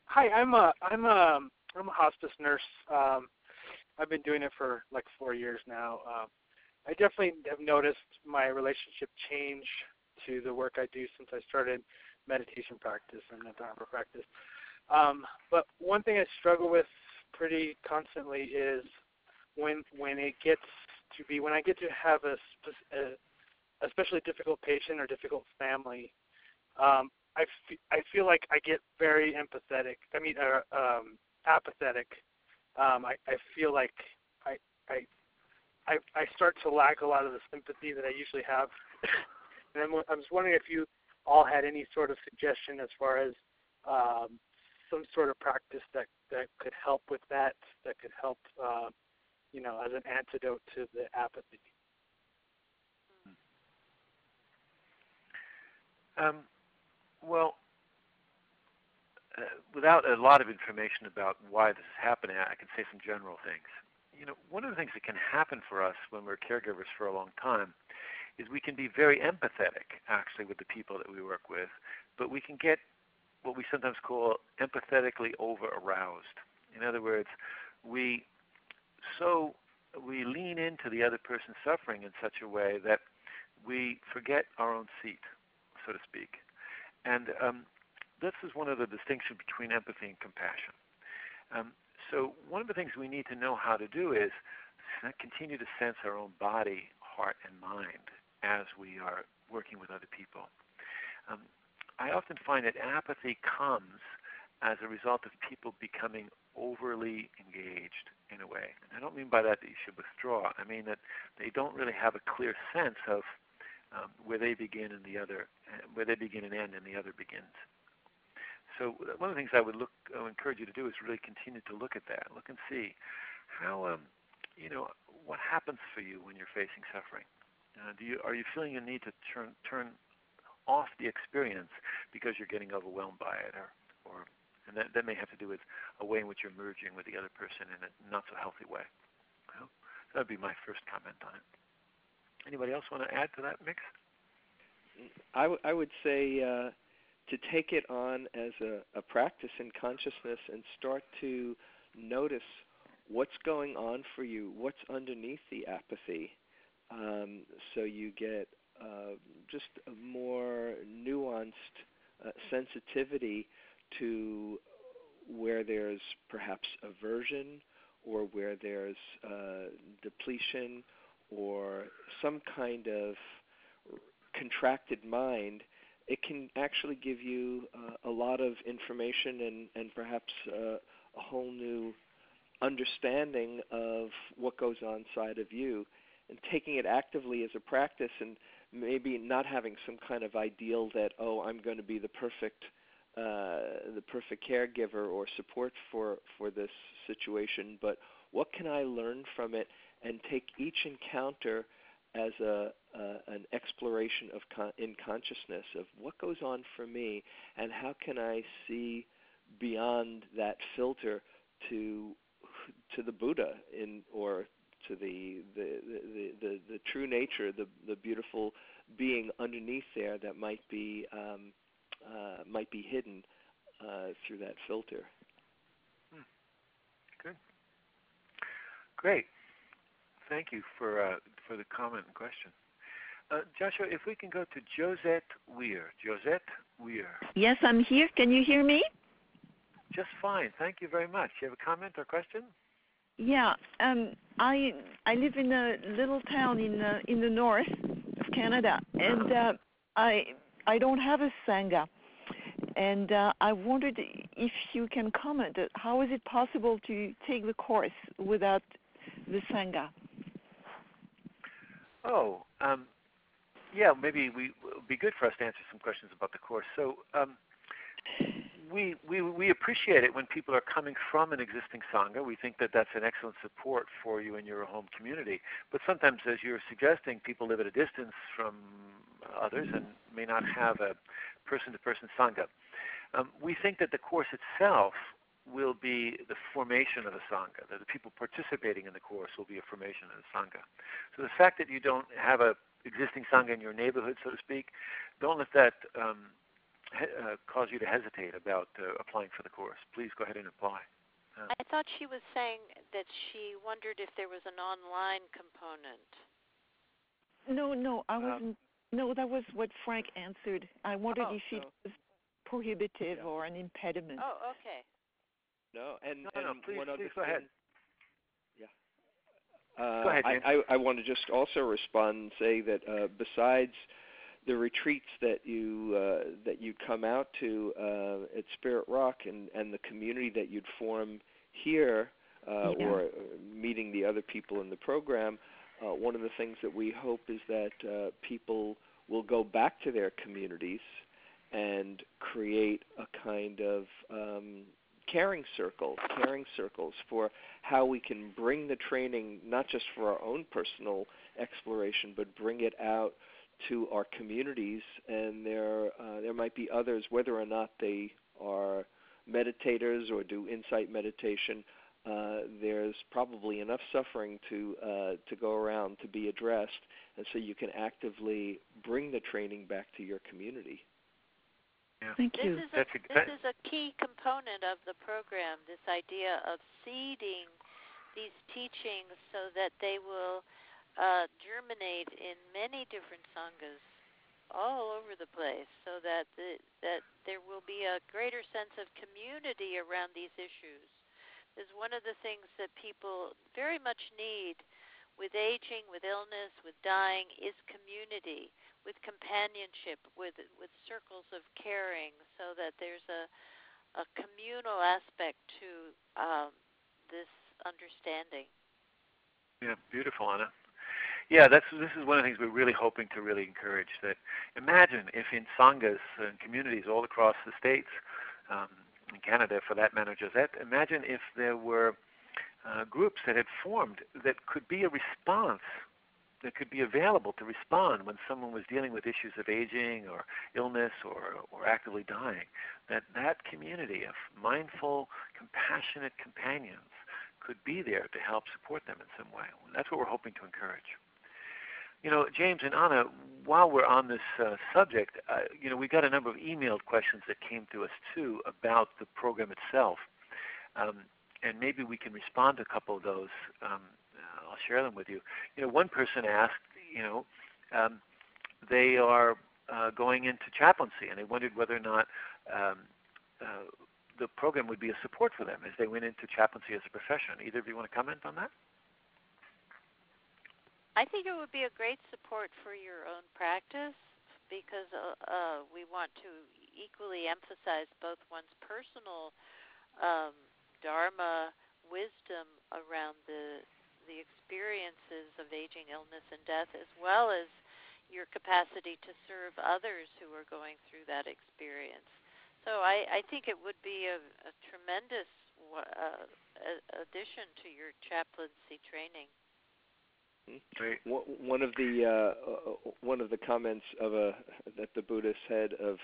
hi. I'm a I'm a I'm a hospice nurse. Um, I've been doing it for like four years now. Um, I definitely have noticed my relationship change to the work I do since I started meditation practice and the Dharma practice. Um, but one thing I struggle with pretty constantly is when when it gets to be when I get to have a, a especially difficult patient or difficult family. Um, I, f- I feel like I get very empathetic. I mean, uh, um, apathetic. Um, I, I feel like I, I I, I start to lack a lot of the sympathy that I usually have. and I'm, I was wondering if you all had any sort of suggestion as far as um, some sort of practice that, that could help with that, that could help, uh, you know, as an antidote to the apathy. Um, well, uh, without a lot of information about why this is happening, I can say some general things. You know, one of the things that can happen for us when we're caregivers for a long time is we can be very empathetic, actually, with the people that we work with, but we can get what we sometimes call empathetically over aroused. In other words, we so we lean into the other person's suffering in such a way that we forget our own seat, so to speak. And um, this is one of the distinctions between empathy and compassion. Um, so one of the things we need to know how to do is continue to sense our own body, heart, and mind as we are working with other people. Um, I often find that apathy comes as a result of people becoming overly engaged in a way. And I don't mean by that that you should withdraw. I mean that they don't really have a clear sense of um, where they begin and the other, uh, where they begin and end, and the other begins. So one of the things I would look, I would encourage you to do is really continue to look at that, look and see how, um, you know, what happens for you when you're facing suffering. Uh, do you are you feeling a need to turn turn off the experience because you're getting overwhelmed by it, or or and that, that may have to do with a way in which you're merging with the other person in a not so healthy way. Well, that would be my first comment on it. Anybody else want to add to that mix? I, w- I would say uh, to take it on as a, a practice in consciousness and start to notice what's going on for you, what's underneath the apathy, um, so you get uh, just a more nuanced uh, sensitivity to where there's perhaps aversion or where there's uh, depletion or some kind of contracted mind, it can actually give you uh, a lot of information and, and perhaps uh, a whole new understanding of what goes on inside of you. And taking it actively as a practice and maybe not having some kind of ideal that oh I'm going to be the perfect uh, the perfect caregiver or support for for this situation, but what can I learn from it? And take each encounter as a uh, an exploration of con- in consciousness of what goes on for me and how can I see beyond that filter to to the Buddha in or to the the, the, the, the true nature, the the beautiful being underneath there that might be um, uh, might be hidden uh, through that filter. Hmm. Good. Great. Thank you for uh, for the comment and question. Uh, Joshua, if we can go to Josette Weir. Josette Weir. Yes, I'm here. Can you hear me? Just fine. Thank you very much. Do you have a comment or question? Yeah, um, I I live in a little town in the in the north of Canada, and uh, I I don't have a sangha, and uh, I wondered if you can comment. How is it possible to take the course without the sangha? Oh, um, yeah, maybe it would be good for us to answer some questions about the course. So. Um, we, we, we appreciate it when people are coming from an existing sangha. We think that that's an excellent support for you in your home community. But sometimes, as you're suggesting, people live at a distance from others and may not have a person-to-person sangha. Um, we think that the course itself will be the formation of a sangha. That the people participating in the course will be a formation of the sangha. So the fact that you don't have a existing sangha in your neighborhood, so to speak, don't let that um, uh, cause you to hesitate about uh, applying for the course, please go ahead and apply. Uh, I thought she was saying that she wondered if there was an online component. No, no, I wasn't. no, that was what Frank answered. I wondered oh, if it no. was prohibitive Yeah. or an impediment. Oh, okay. No, and, No, no, please- one other go ahead. thing- Yeah. Uh, Go ahead, I, I, I want to just also respond and say that uh, besides the retreats that you uh, that you come out to uh, at Spirit Rock and, and the community that you'd form here, uh, Yeah. or uh, meeting the other people in the program, uh, one of the things that we hope is that uh, people will go back to their communities and create a kind of um, caring circle, caring circles for how we can bring the training not just for our own personal exploration, but bring it out to our communities. And there, uh, there might be others, whether or not they are meditators or do insight meditation. Uh, there's probably enough suffering to uh, to go around to be addressed, and so you can actively bring the training back to your community. Yeah. Thank This you. is a, That's a- this that- is a key component of the program. This idea of seeding these teachings so that they will uh, germinate in many different sanghas all over the place, so that the, that there will be a greater sense of community around these issues. Is one of the things that people very much need with aging, with illness, with dying, is community. With companionship, with with circles of caring, so that there's a a communal aspect to um, this understanding. Yeah, beautiful, Anna. Yeah, that's this is one of the things we're really hoping to really encourage. That imagine if in sanghas and communities all across the states, um, in Canada for that matter, Josette, imagine if there were uh, groups that had formed that could be a response, that could be available to respond when someone was dealing with issues of aging or illness or, or actively dying. That that community of mindful, compassionate companions could be there to help support them in some way. That's what we're hoping to encourage. You know, James and Anna, while we're on this uh, subject, uh, you know, we got a number of emailed questions that came to us too about the program itself, um, and maybe we can respond to a couple of those. Um, I'll share them with you. You know, one person asked, you know, um, they are uh, going into chaplaincy, and they wondered whether or not um, uh, the program would be a support for them as they went into chaplaincy as a profession. Either of you want to comment on that? I think it would be a great support for your own practice because uh, uh, we want to equally emphasize both one's personal um, dharma wisdom around the the experiences of aging, illness, and death, as well as your capacity to serve others who are going through that experience. So I, I think it would be a, a tremendous uh, addition to your chaplaincy training. One of the uh, uh, one of the comments of a that the Buddha said of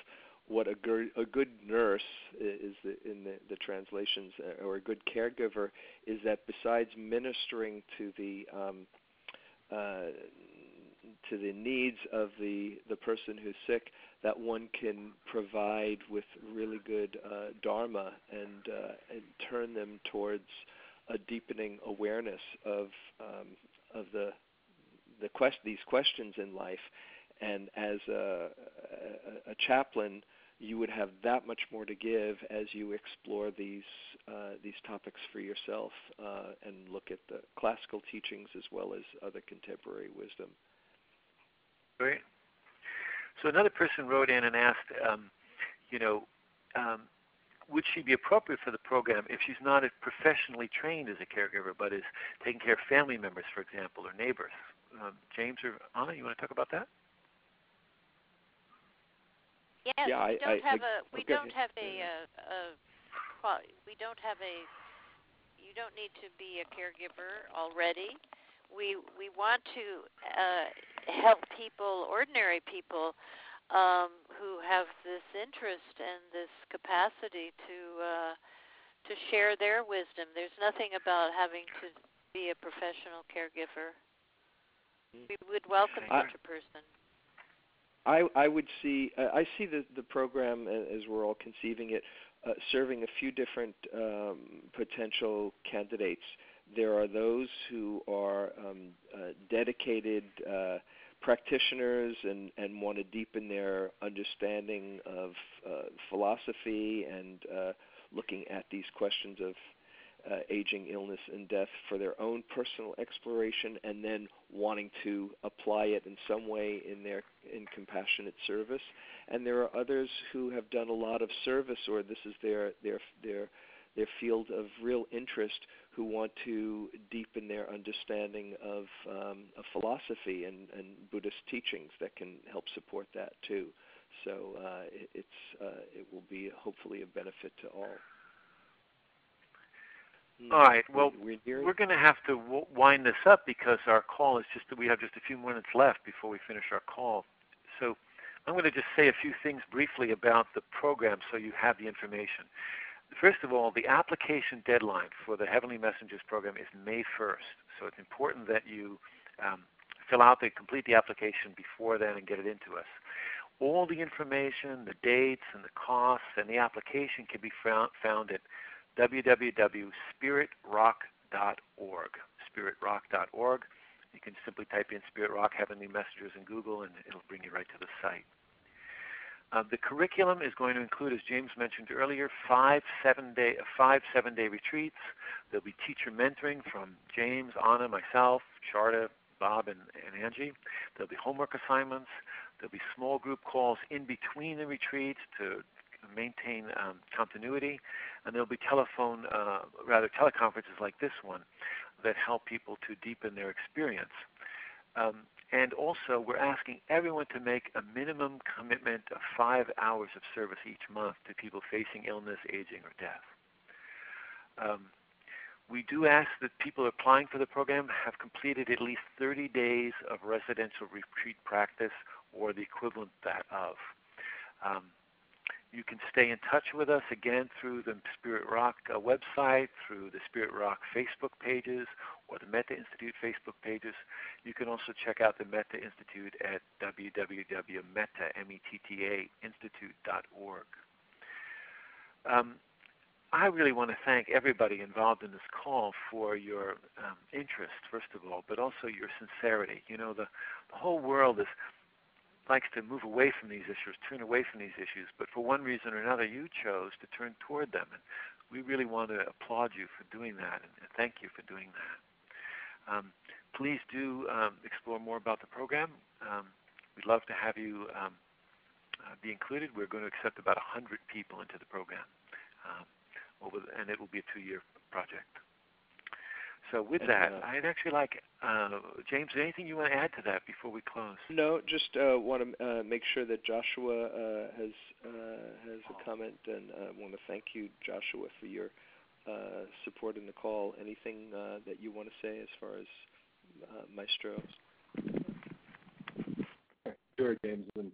what a good a good nurse is in the, the translations uh, or a good caregiver is that besides ministering to the um, uh, to the needs of the the person who's sick, that one can provide with really good uh, dharma and uh, and turn them towards a deepening awareness of um, of the the quest these questions in life, and as a, a, a chaplain, you would have that much more to give as you explore these uh, these topics for yourself uh, and look at the classical teachings as well as other contemporary wisdom. Great. So another person wrote in and asked, um, you know, um, would she be appropriate for the program if she's not professionally trained as a caregiver, but is taking care of family members, for example, or neighbors? Um, James or Anna, you want to talk about that? Yes, yeah, we don't I, have I, a we okay. don't have a, a, a we don't have a you don't need to be a caregiver already. We we want to uh, help people, ordinary people, um, who have this interest and this capacity to uh, to share their wisdom. There's nothing about having to be a professional caregiver. We would welcome such a person. I I would see uh, I see the the program as we're all conceiving it uh, serving a few different um, potential candidates. There are those who are um, uh, dedicated uh, practitioners and, and want to deepen their understanding of uh, philosophy and uh, looking at these questions of uh, aging, illness, and death for their own personal exploration, and then wanting to apply it in some way in their in compassionate service. And there are others who have done a lot of service, or this is their their their their field of real interest, who want to deepen their understanding of, um, of philosophy and, and Buddhist teachings that can help support that too. So uh, it, it's uh, it will be hopefully a benefit to all. Hmm. All right. Well, we're going to have to wind this up because our call is just we have just a few minutes left before we finish our call. So I'm going to just say a few things briefly about the program so you have the information. First of all, the application deadline for the Heavenly Messengers program is May 1st. So it's important that you um, fill out the complete the application before then and get it into us. All the information, the dates and the costs and the application can be found at www.spiritrock.org. Spiritrock.org. You can simply type in Spirit Rock Heavenly Messengers in Google and it'll bring you right to the site. Uh, the curriculum is going to include, as James mentioned earlier, five seven-day five seven-day retreats. There'll be teacher mentoring from James, Anna, myself, Sharda, Bob and, and Angie. There'll be homework assignments. There'll be small group calls in between the retreats to maintain um, continuity, and there'll be telephone, uh, rather teleconferences like this one, that help people to deepen their experience. Um, and also, we're asking everyone to make a minimum commitment of five hours of service each month to people facing illness, aging, or death. Um, we do ask that people applying for the program have completed at least 30 days of residential retreat practice or the equivalent thereof. Um, you can stay in touch with us again through the Spirit Rock uh, website, through the Spirit Rock Facebook pages, or the Metta Institute Facebook pages. You can also check out the Metta Institute at www.metta.institute.org. Um, I really want to thank everybody involved in this call for your um, interest, first of all, but also your sincerity. You know, the, the whole world is likes to move away from these issues, turn away from these issues, but for one reason or another, you chose to turn toward them. And we really want to applaud you for doing that and, thank you for doing that. Um, please do um, explore more about the program. Um, we'd love to have you um, uh, be included. We're going to accept about 100 people into the program, um, the, and it will be a two-year project. So with and, that, uh, I'd actually like uh, James. Anything you want to add to that before we close? No, just uh, want to uh, make sure that Joshua uh, has uh, has a comment, and I want to thank you, Joshua, for your support in the call. Anything that you want to say as far as Maestro? Sure, James and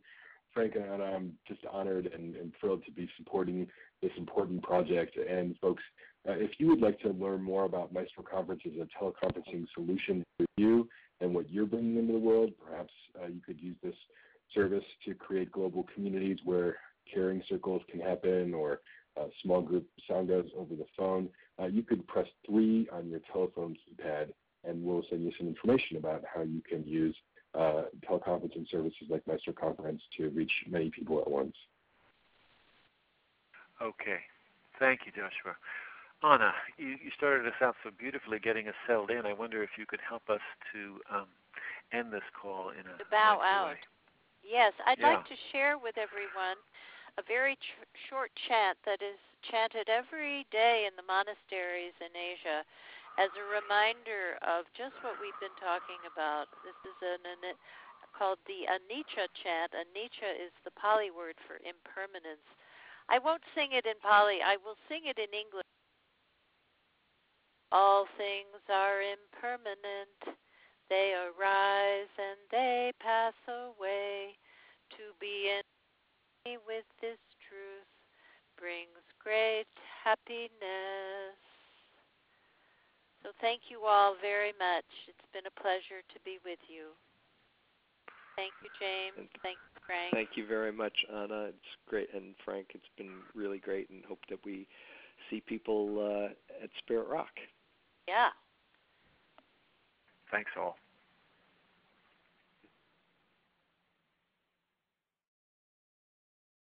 Frank and I'm just honored and, and thrilled to be supporting this important project. And folks, uh, if you would like to learn more about Maestro Conference as a teleconferencing solution for you and what you're bringing into the world, perhaps uh, you could use this service to create global communities where caring circles can happen or uh, small group sanghas over the phone. Uh, you could press 3 on your telephone keypad and we'll send you some information about how you can use uh, teleconferencing services like Maestro Conference to reach many people at once. Okay. Thank you, Joshua. Anna, you, you started us out so beautifully getting us settled in. I wonder if you could help us to um, end this call in a to bow out. Way. Yes, I'd yeah. like to share with everyone a very tr- short chant that is chanted every day in the monasteries in Asia as a reminder of just what we've been talking about. This is an, an called the anicca chant. Anicca is the Pali word for impermanence. I won't sing it in Pali. I will sing it in English. All things are impermanent, they arise and they pass away. To be in with this truth brings great happiness. So thank you all very much. It's been a pleasure to be with you. Thank you, James. Thank you, Frank. Thank you very much, Anna. It's great, and Frank, it's been really great, and hope that we see people uh, at Spirit Rock. Yeah. Thanks all.